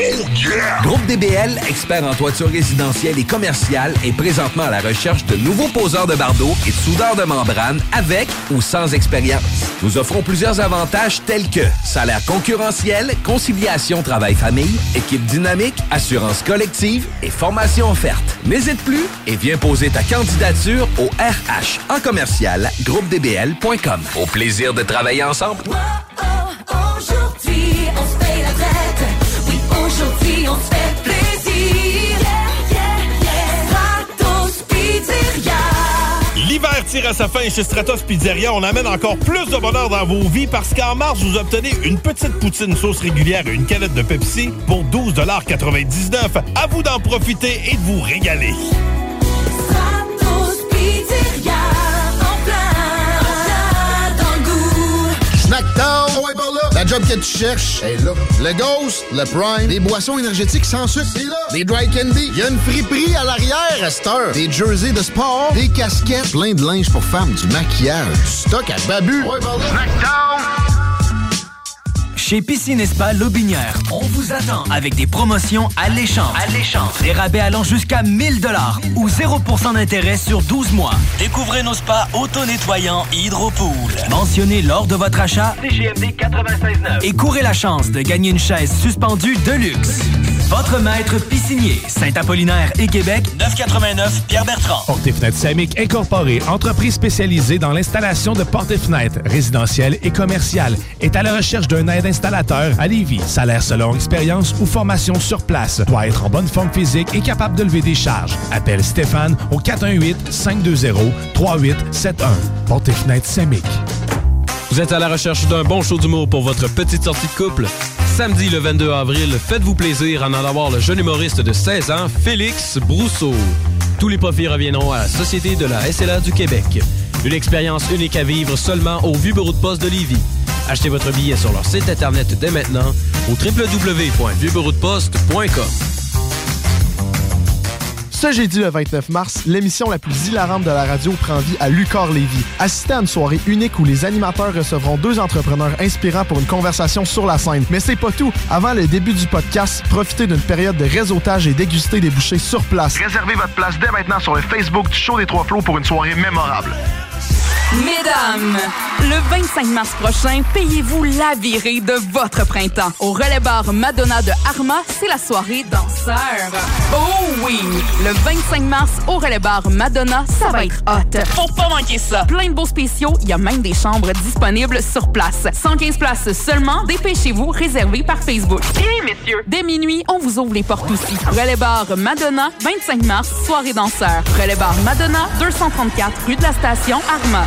Groupe DBL, expert en toiture résidentielle et commerciale, est présentement à la recherche de nouveaux poseurs de bardeaux et de soudeurs de membrane avec ou sans expérience. Nous offrons plusieurs avantages tels que salaire concurrentiel, conciliation travail-famille, équipe dynamique, assurance collective et formation offerte. N'hésite plus et viens poser ta candidature au RH en commercial Au plaisir de travailler ensemble. L'hiver tire à sa fin et chez Stratos Pizzeria, on amène encore plus de bonheur dans vos vies parce qu'en mars, vous obtenez une petite poutine sauce régulière et une canette de Pepsi pour 12,99 À vous d'en profiter et de vous régaler. Par là. La job que tu cherches est là. Le Ghost, le Prime, des boissons énergétiques sans sucre, c'est là. Des dry candy, il y a une friperie à l'arrière à cette heure. Des jerseys de sport, des casquettes, plein de linge pour femmes, du maquillage, du stock à babu. Chez Piscine et Spa Lobinière, on vous attend avec des promotions alléchantes. Alléchantes. Des rabais allant jusqu'à 1000 dollars ou 0% d'intérêt sur 12 mois. Découvrez nos spas auto-nettoyants Hydropool. Mentionnez lors de votre achat CGMD 96.9 et courez la chance de gagner une chaise suspendue de luxe. Votre maître piscinier, Saint-Apollinaire et Québec, 989 Pierre-Bertrand. Portes et fenêtres Samic Incorporée, entreprise spécialisée dans l'installation de portes et fenêtres résidentielles et commerciales, est à la recherche d'un aide installateur à Lévis. Salaire selon expérience ou formation sur place. Doit être en bonne forme physique et capable de lever des charges. Appelle Stéphane au 418-520-3871. Portes et fenêtres. Vous êtes à la recherche d'un bon show d'humour pour votre petite sortie de couple? Samedi le 22 avril, faites-vous plaisir en allant voir le jeune humoriste de 16 ans, Félix Brousseau. Tous les profits reviendront à la Société de la SLA du Québec. Une expérience unique à vivre seulement au Vieux Bureau de Poste de Lévis. Achetez votre billet sur leur site internet dès maintenant au www.vieuxbureaudeposte.com. Ce jeudi le 29 mars, l'émission la plus hilarante de la radio prend vie à Lucar Lévis. Assistez à une soirée unique où les animateurs recevront deux entrepreneurs inspirants pour une conversation sur la scène. Mais c'est pas tout. Avant le début du podcast, profitez d'une période de réseautage et dégustez des bouchées sur place. Réservez votre place dès maintenant sur le Facebook du Show des Trois Flots pour une soirée mémorable. Mesdames, Le 25 mars prochain, payez-vous la virée de votre printemps. Au relais bar Madonna de Arma, c'est la soirée danseur. Oh oui! Le 25 mars, au relais bar Madonna, ça va être hot. Faut pas manquer ça. Plein de beaux spéciaux, il y a même des chambres disponibles sur place. 115 places seulement, dépêchez-vous, réservé par Facebook. Bien, messieurs! Dès minuit, on vous ouvre les portes aussi. Relais bar Madonna, 25 mars, soirée danseur. Relais bar Madonna, 234 rue de la Station, Arma.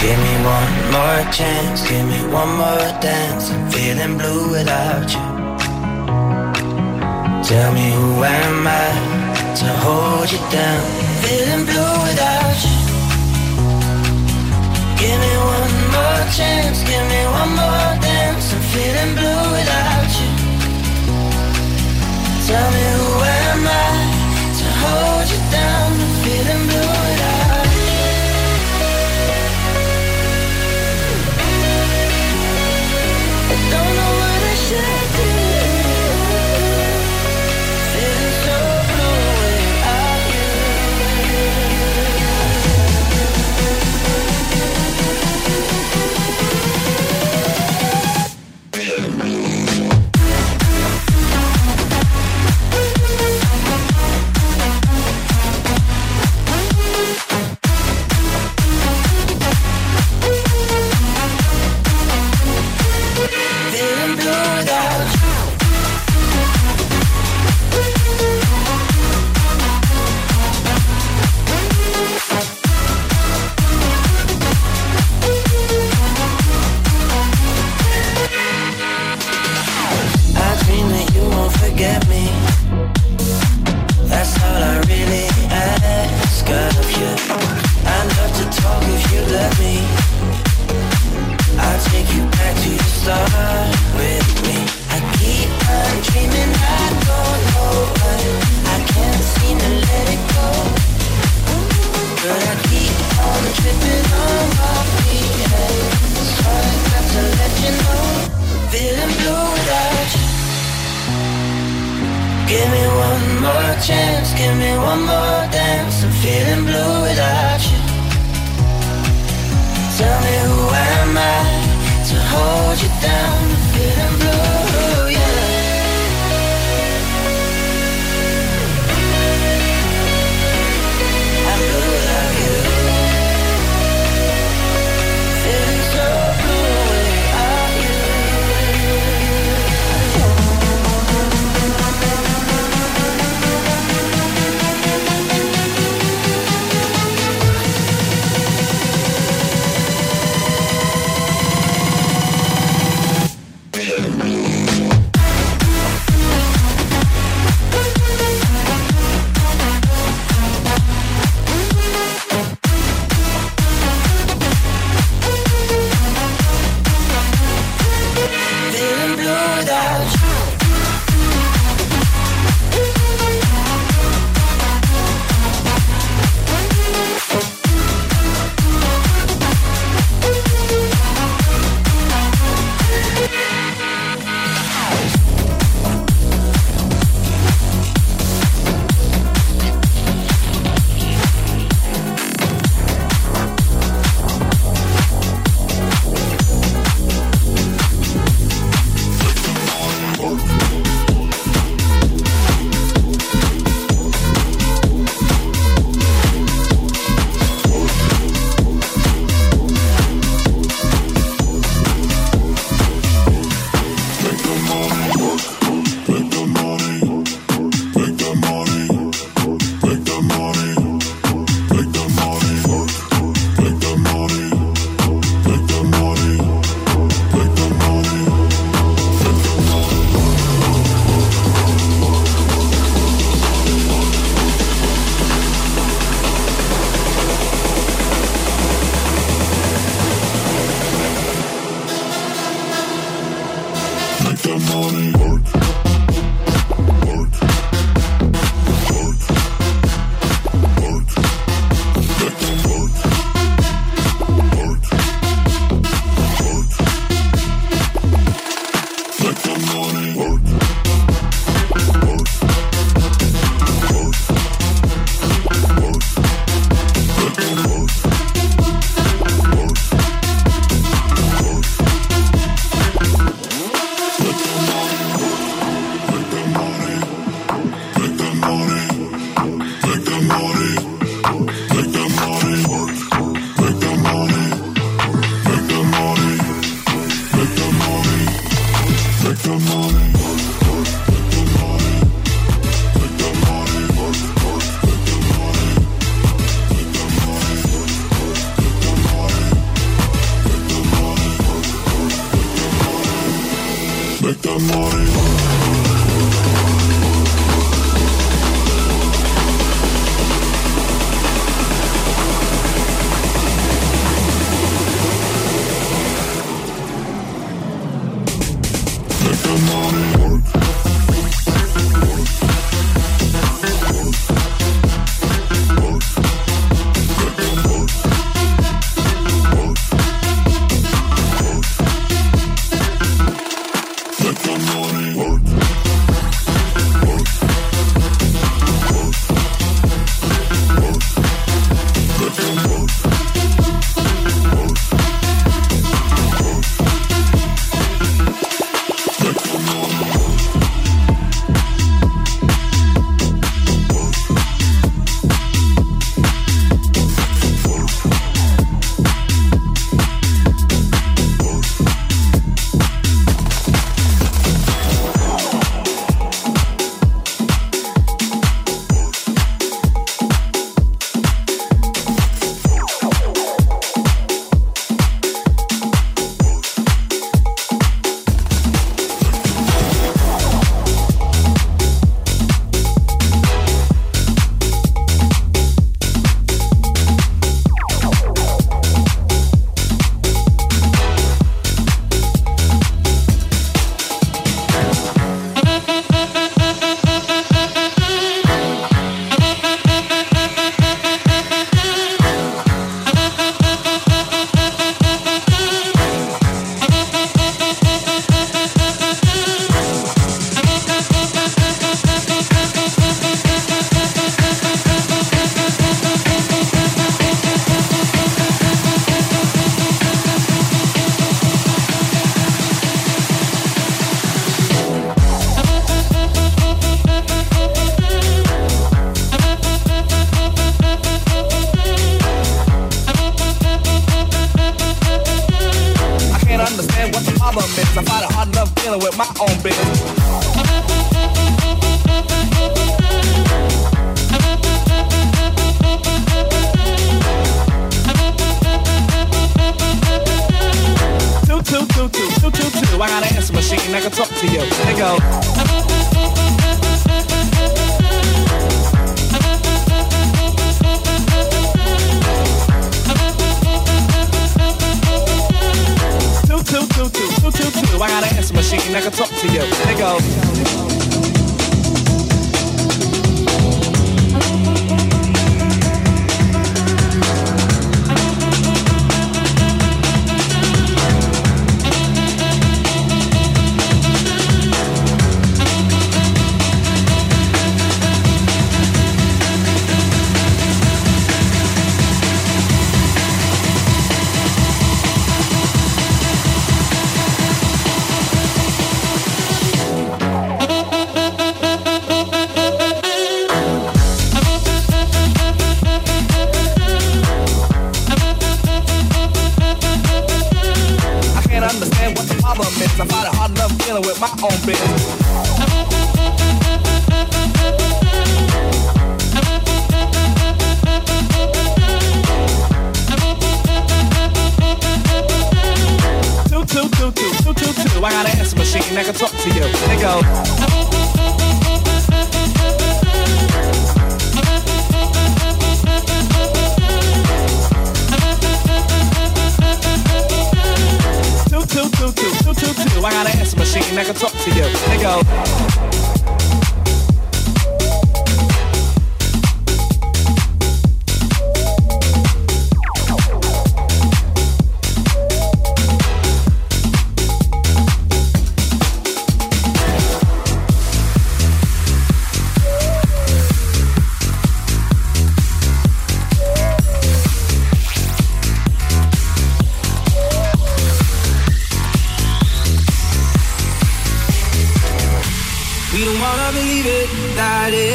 Give me one more chance, give me one more dance. I'm feeling blue without you. Tell me who am I to hold you down? Feeling blue without you. Give me one more chance, give me one more dance. I'm feeling blue without you. Tell me who am I to hold you down? Don't know with me. I keep on dreaming, I don't know why. I can't seem to let it go. But I keep on tripping on to let you know. Feeling blue without you. Give me one more chance, give me one more dance. I'm feeling blue hold you?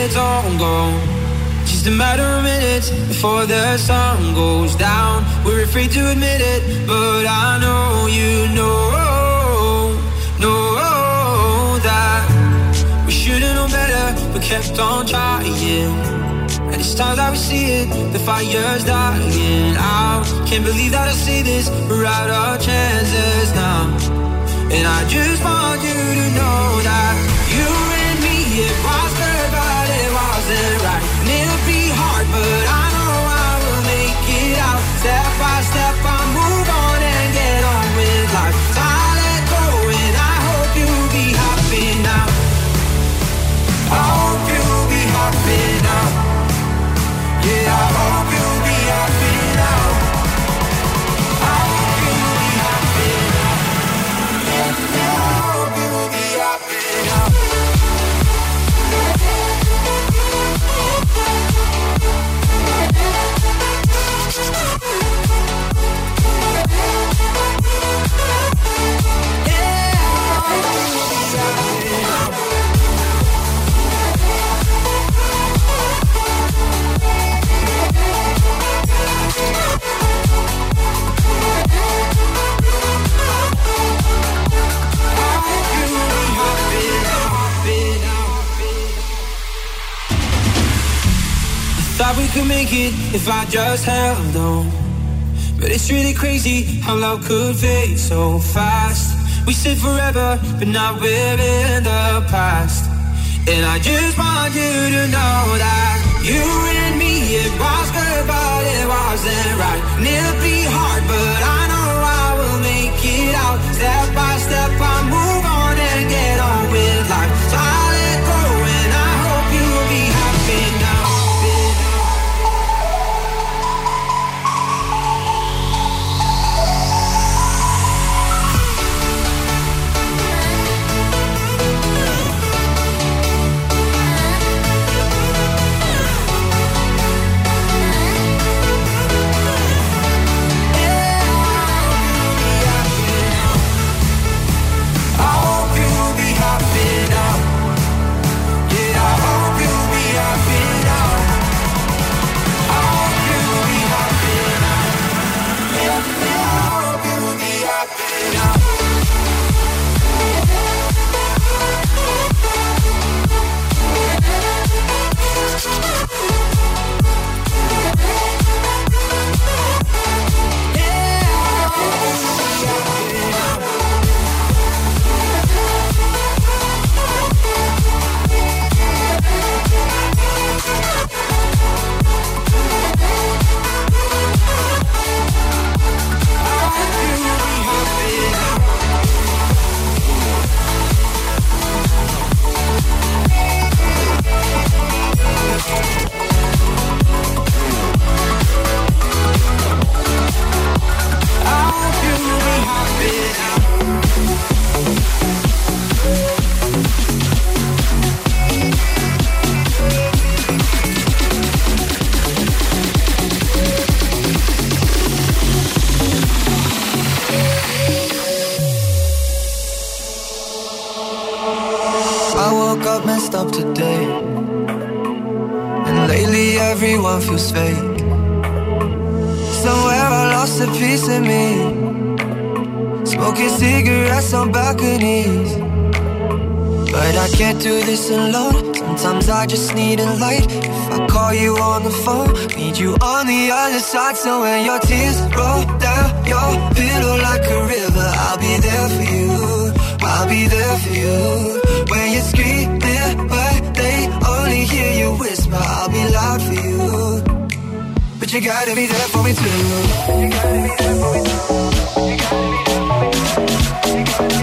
It's all gone. Just a matter of minutes before the sun goes down. We're afraid to admit it, but I know you know, know that we should've known better, but kept on trying. And it's time that we see it, the fire's dying out. Can't believe that I say this, we're out of chances now. And I just want you to know that you and me, it was right. And it'll be hard, but I know I will make it out. Step by step, could make it if I just held on. But it's really crazy how love could fade so fast. We said forever, but now we're in the past. And I just want you to know that you and me, it was good, but it wasn't right. And it'll be hard, but I know I will make it out. Step by step, I move lately everyone feels fake. Somewhere I lost a piece of me. Smoking cigarettes on balconies. But I can't do this alone. Sometimes I just need a light. If I call you on the phone, need you on the other side. So when your tears roll down your pillow like a river, I'll be there for you. I'll be there for you. When you're screaming, only hear you whisper, I'll be loud for you. But you gotta be there for me too. You gotta be there for me too. You gotta be there for me too.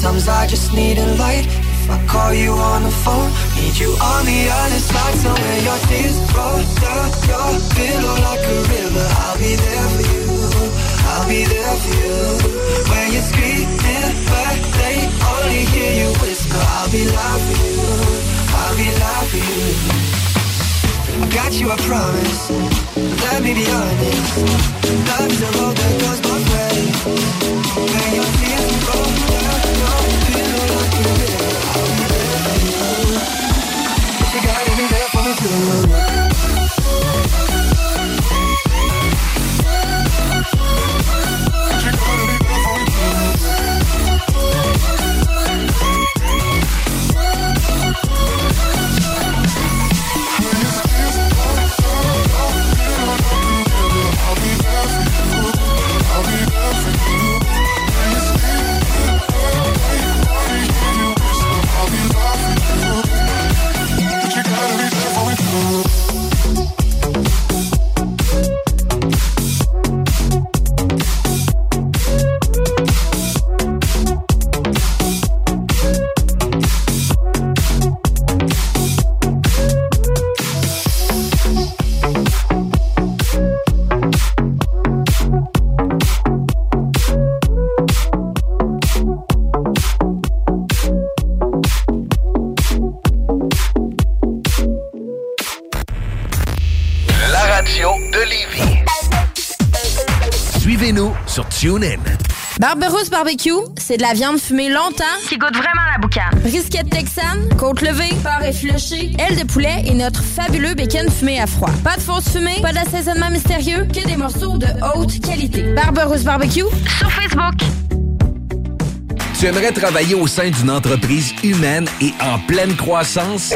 Sometimes I just need a light. If I call you on the phone, need you on the other side. So when your tears roll down your pillow like a river, I'll be there for you. I'll be there for you. When you're screaming, but they only hear you whisper, I'll be loud for you. I'll be loud for you. got you, I promise. Let me be honest. Love's a road that goes both ways. When your Thank you. Barberousse Barbecue, c'est de la viande fumée longtemps qui goûte vraiment la boucane. Brisket texane, côte levée, porc effiloché, aile de poulet et notre fabuleux bacon fumé à froid. Pas de fausse fumée, pas d'assaisonnement mystérieux, que des morceaux de haute qualité. Barberousse Barbecue sur Facebook. Tu aimerais travailler au sein d'une entreprise humaine et en pleine croissance?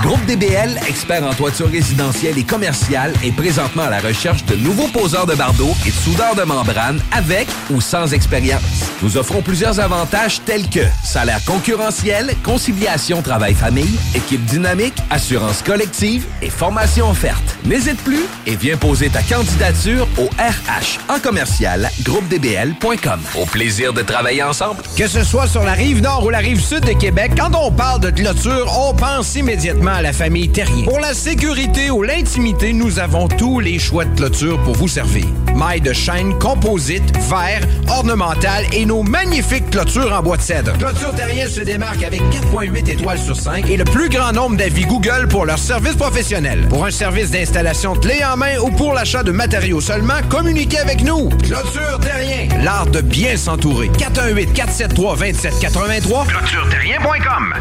Groupe DBL, expert en toiture résidentielle et commerciale, est présentement à la recherche de nouveaux poseurs de bardeaux et de soudeurs de membrane avec ou sans expérience. Nous offrons plusieurs avantages tels que salaire concurrentiel, conciliation travail-famille, équipe dynamique, assurance collective et formation offerte. N'hésite plus et viens poser ta candidature au RH en commercial groupedbl.com. Au plaisir de travailler ensemble. Que ce soit sur la rive nord ou la rive sud de Québec, quand on parle de clôture, on pense immédiatement à la famille Terrien. Pour la sécurité ou l'intimité, nous avons tous les choix de clôture pour vous servir. Mailles de chaîne, composite, verre, ornemental et nos magnifiques clôtures en bois de cèdre. Clôture Terrien se démarque avec 4.8 étoiles sur 5 et le plus grand nombre d'avis Google pour leur service professionnel. Pour un service d'installation clé en main ou pour l'achat de matériaux seulement, communiquez avec nous. Clôture Terrien, l'art de bien s'entourer. 418 473 2783 clôtureterrien.com.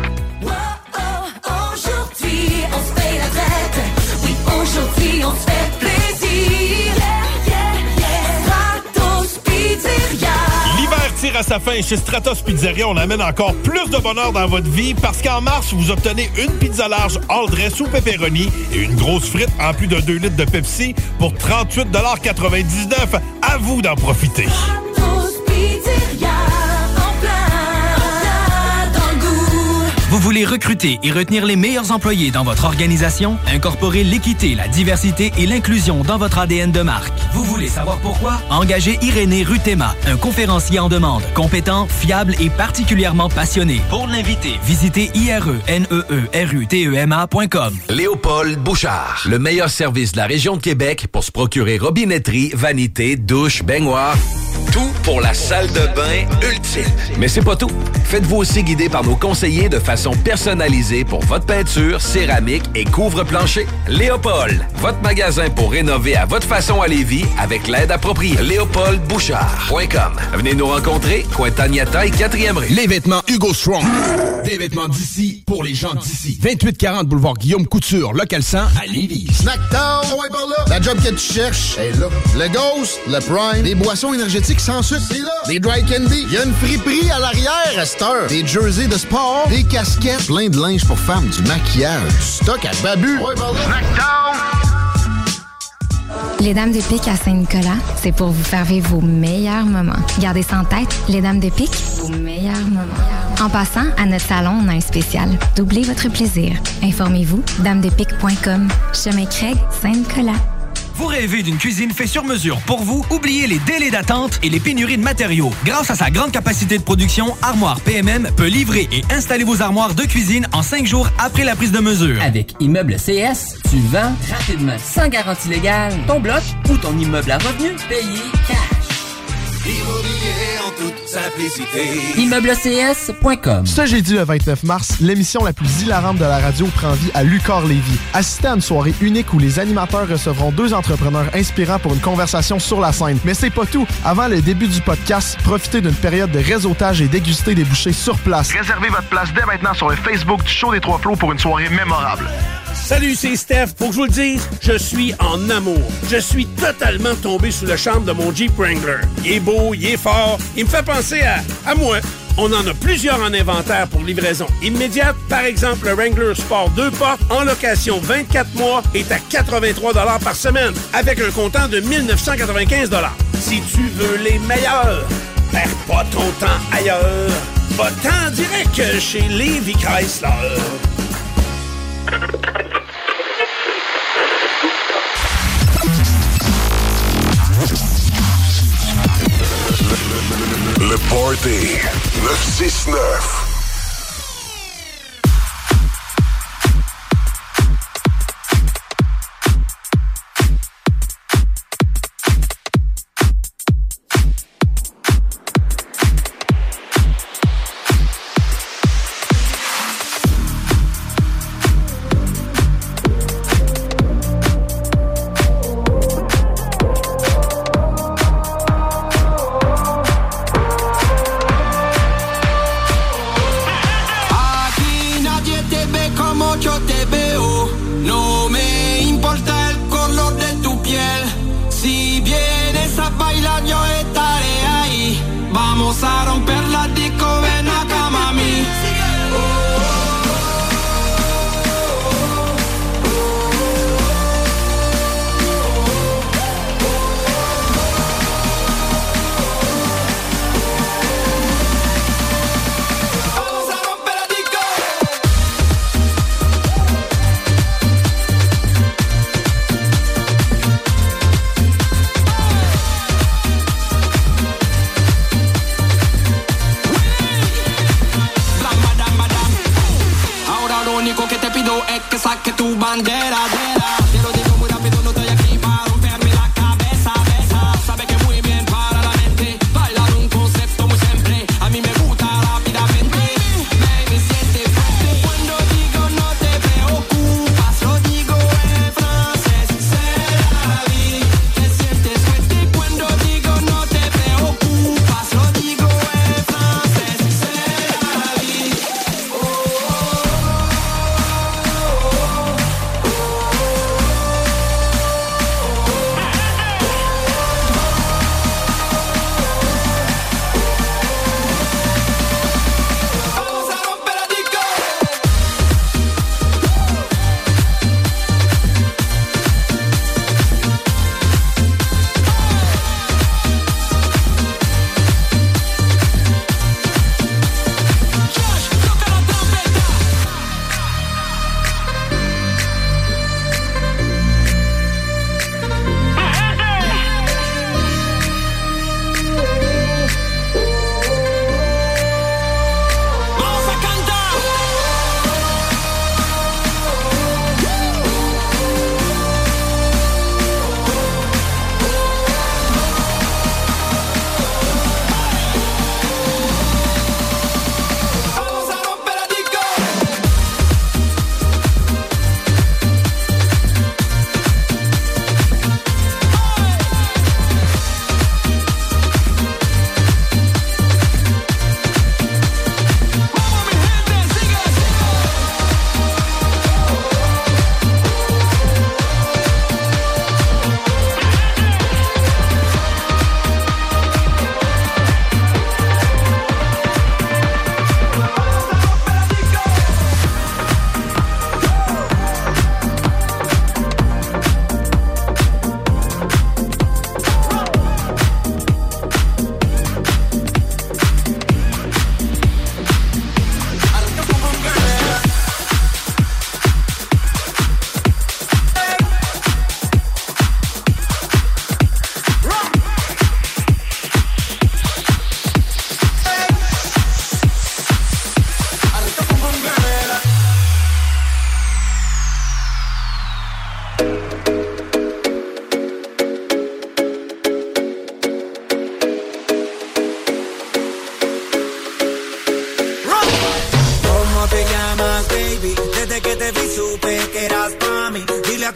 Aujourd'hui, on se fait la fête. Oui, aujourd'hui, on se fait plaisir. À sa fin chez Stratos Pizzeria. On amène encore plus de bonheur dans votre vie parce qu'en mars, vous obtenez une pizza large all dress ou pepperoni et une grosse frite en plus de 2 litres de Pepsi pour 38,99 À vous d'en profiter. Voulez recruter et retenir les meilleurs employés dans votre organisation? Incorporer l'équité, la diversité et l'inclusion dans votre ADN de marque. Vous voulez savoir pourquoi? Engagez Irénée Rutema, un conférencier en demande, compétent, fiable et particulièrement passionné. Pour l'inviter, visitez ireneerutema.com. Léopold Bouchard, le meilleur service de la région de Québec pour se procurer robinetterie, vanité, douche, baignoire. Tout pour la salle de bain ultime. Mais c'est pas tout. Faites-vous aussi guider par nos conseillers de façon personnalisée pour votre peinture, céramique et couvre-plancher. Léopold, votre magasin pour rénover à votre façon à Lévis avec l'aide appropriée. LéopoldBouchard.com. Venez nous rencontrer, Cointagnata et 4e rue. Les vêtements Hugo Strong. Des vêtements d'ici pour les gens d'ici. 2840 boulevard Guillaume Couture, local 100 à Lévis. Snackdown, ouais, par là. La job que tu cherches est là. Le Ghost, le Prime, des boissons énergétiques sans sucre, c'est là. Des dry candy, il y a une friperie à l'arrière à cette heure. Des jerseys de sport, des casquettes, plein de linge pour femmes, du maquillage, du stock à babu. Les Dames de Pique à Saint-Nicolas, c'est pour vous faire vivre vos meilleurs moments. Gardez ça en tête, les Dames de Pique, vos meilleurs moments. En passant, à notre salon, on a un spécial. Doublez votre plaisir. Informez-vous, damedepique.com. Chemin Craig, Saint-Nicolas. Vous rêvez d'une cuisine faite sur mesure pour vous? Oubliez les délais d'attente et les pénuries de matériaux. Grâce à sa grande capacité de production, Armoire PMM peut livrer et installer vos armoires de cuisine en cinq jours après la prise de mesure. Avec Immeuble CS, tu vends rapidement, sans garantie légale, ton bloc ou ton immeuble à revenu payé cash. Immobilier en toute simplicité. ImmeubleCS.com Ce jeudi le 29 mars, l'émission la plus hilarante de la radio prend vie à Lucar Lévis. Assistez à une soirée unique où les animateurs recevront deux entrepreneurs inspirants pour une conversation sur la scène. Mais c'est pas tout. Avant le début du podcast, profitez d'une période de réseautage et dégustez des bouchées sur place. Réservez votre place dès maintenant sur le Facebook du Show des Trois Flots pour une soirée mémorable. Salut, c'est Steph. Pour que je vous le dise, je suis en amour. Je suis totalement tombé sous le charme de mon Jeep Wrangler. Il est beau, il est fort, il me fait penser à, moi. On en a plusieurs en inventaire pour livraison immédiate. Par exemple, le Wrangler Sport 2 portes en location 24 mois est à 83 par semaine avec un comptant de 1995 Si tu veux les meilleurs, perds pas ton temps ailleurs. Va-t'en direct chez Levi Chrysler. Le Party 969.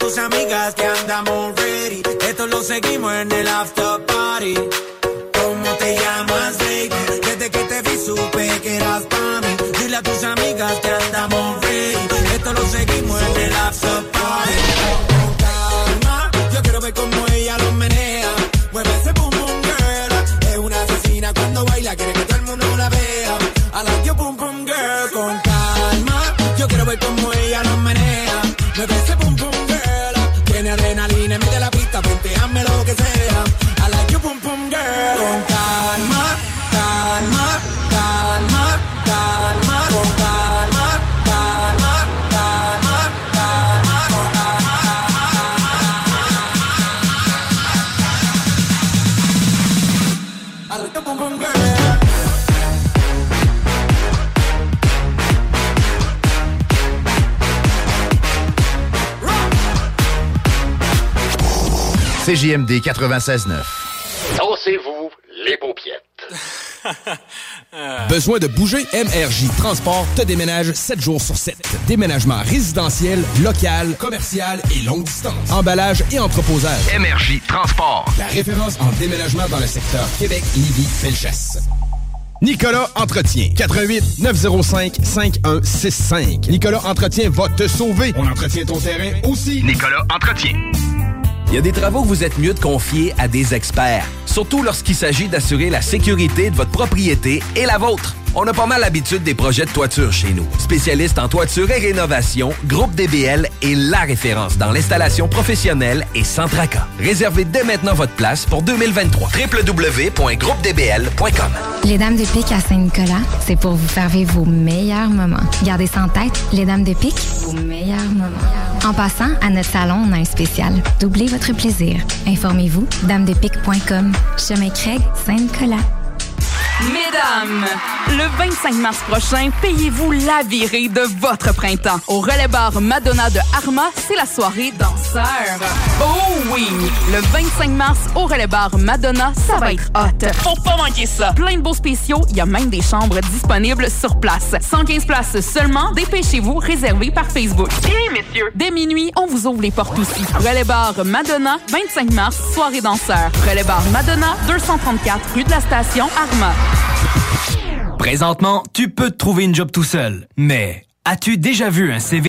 Tus amigas que andamos ready. Esto lo seguimos en el after party. ¿Cómo te llamas, baby? Desde que te vi supe que eras para mí. Dile a tus amigas que andamos ready. Esto lo seguimos en el after party. Calma, yo quiero ver cómo ella lo menea. Mueve ese boom boom girl. Es una asesina cuando baila, quiere que todo CJMD 96.9. Dansez-vous les paupiètes. Besoin de bouger? MRJ Transport te déménage 7 jours sur 7. Déménagement résidentiel, local, commercial et longue distance. Emballage et entreposage. MRJ Transport. La référence en déménagement dans le secteur Québec, Lévis, Felchasse. Nicolas Entretien. 88 905 5165. Nicolas Entretien va te sauver. On entretient ton terrain aussi. Nicolas Entretien. Il y a des travaux que vous êtes mieux de confier à des experts, surtout lorsqu'il s'agit d'assurer la sécurité de votre propriété et la vôtre. On a pas mal l'habitude des projets de toiture chez nous. Spécialiste en toiture et rénovation, Groupe DBL est la référence dans l'installation professionnelle et sans tracas. Réservez dès maintenant votre place pour 2023. www.groupedbl.com Les Dames de Pique à Saint-Nicolas, c'est pour vous faire vivre vos meilleurs moments. Gardez ça en tête, les Dames de Pique, vos meilleurs moments. En passant, à notre salon, on a un spécial. Doublez votre plaisir. Informez-vous, damedepique.com. Chemin Craig, Saint-Nicolas. Mesdames, le 25 mars prochain, payez-vous la virée de votre printemps. Au relais bar Madonna de Arma, c'est la soirée danseur. Oh oui! Le 25 mars, au relais bar Madonna, ça va être hot. Faut pas manquer ça. Plein de beaux spéciaux, il y a même des chambres disponibles sur place. 115 places seulement, dépêchez-vous, réservé par Facebook. Bien, messieurs! Dès minuit, on vous ouvre les portes aussi. Relais bar Madonna, 25 mars, soirée danseur. Relais bar Madonna, 234 rue de la Station, Arma. Présentement, tu peux te trouver une job tout seul. Mais as-tu déjà vu un CV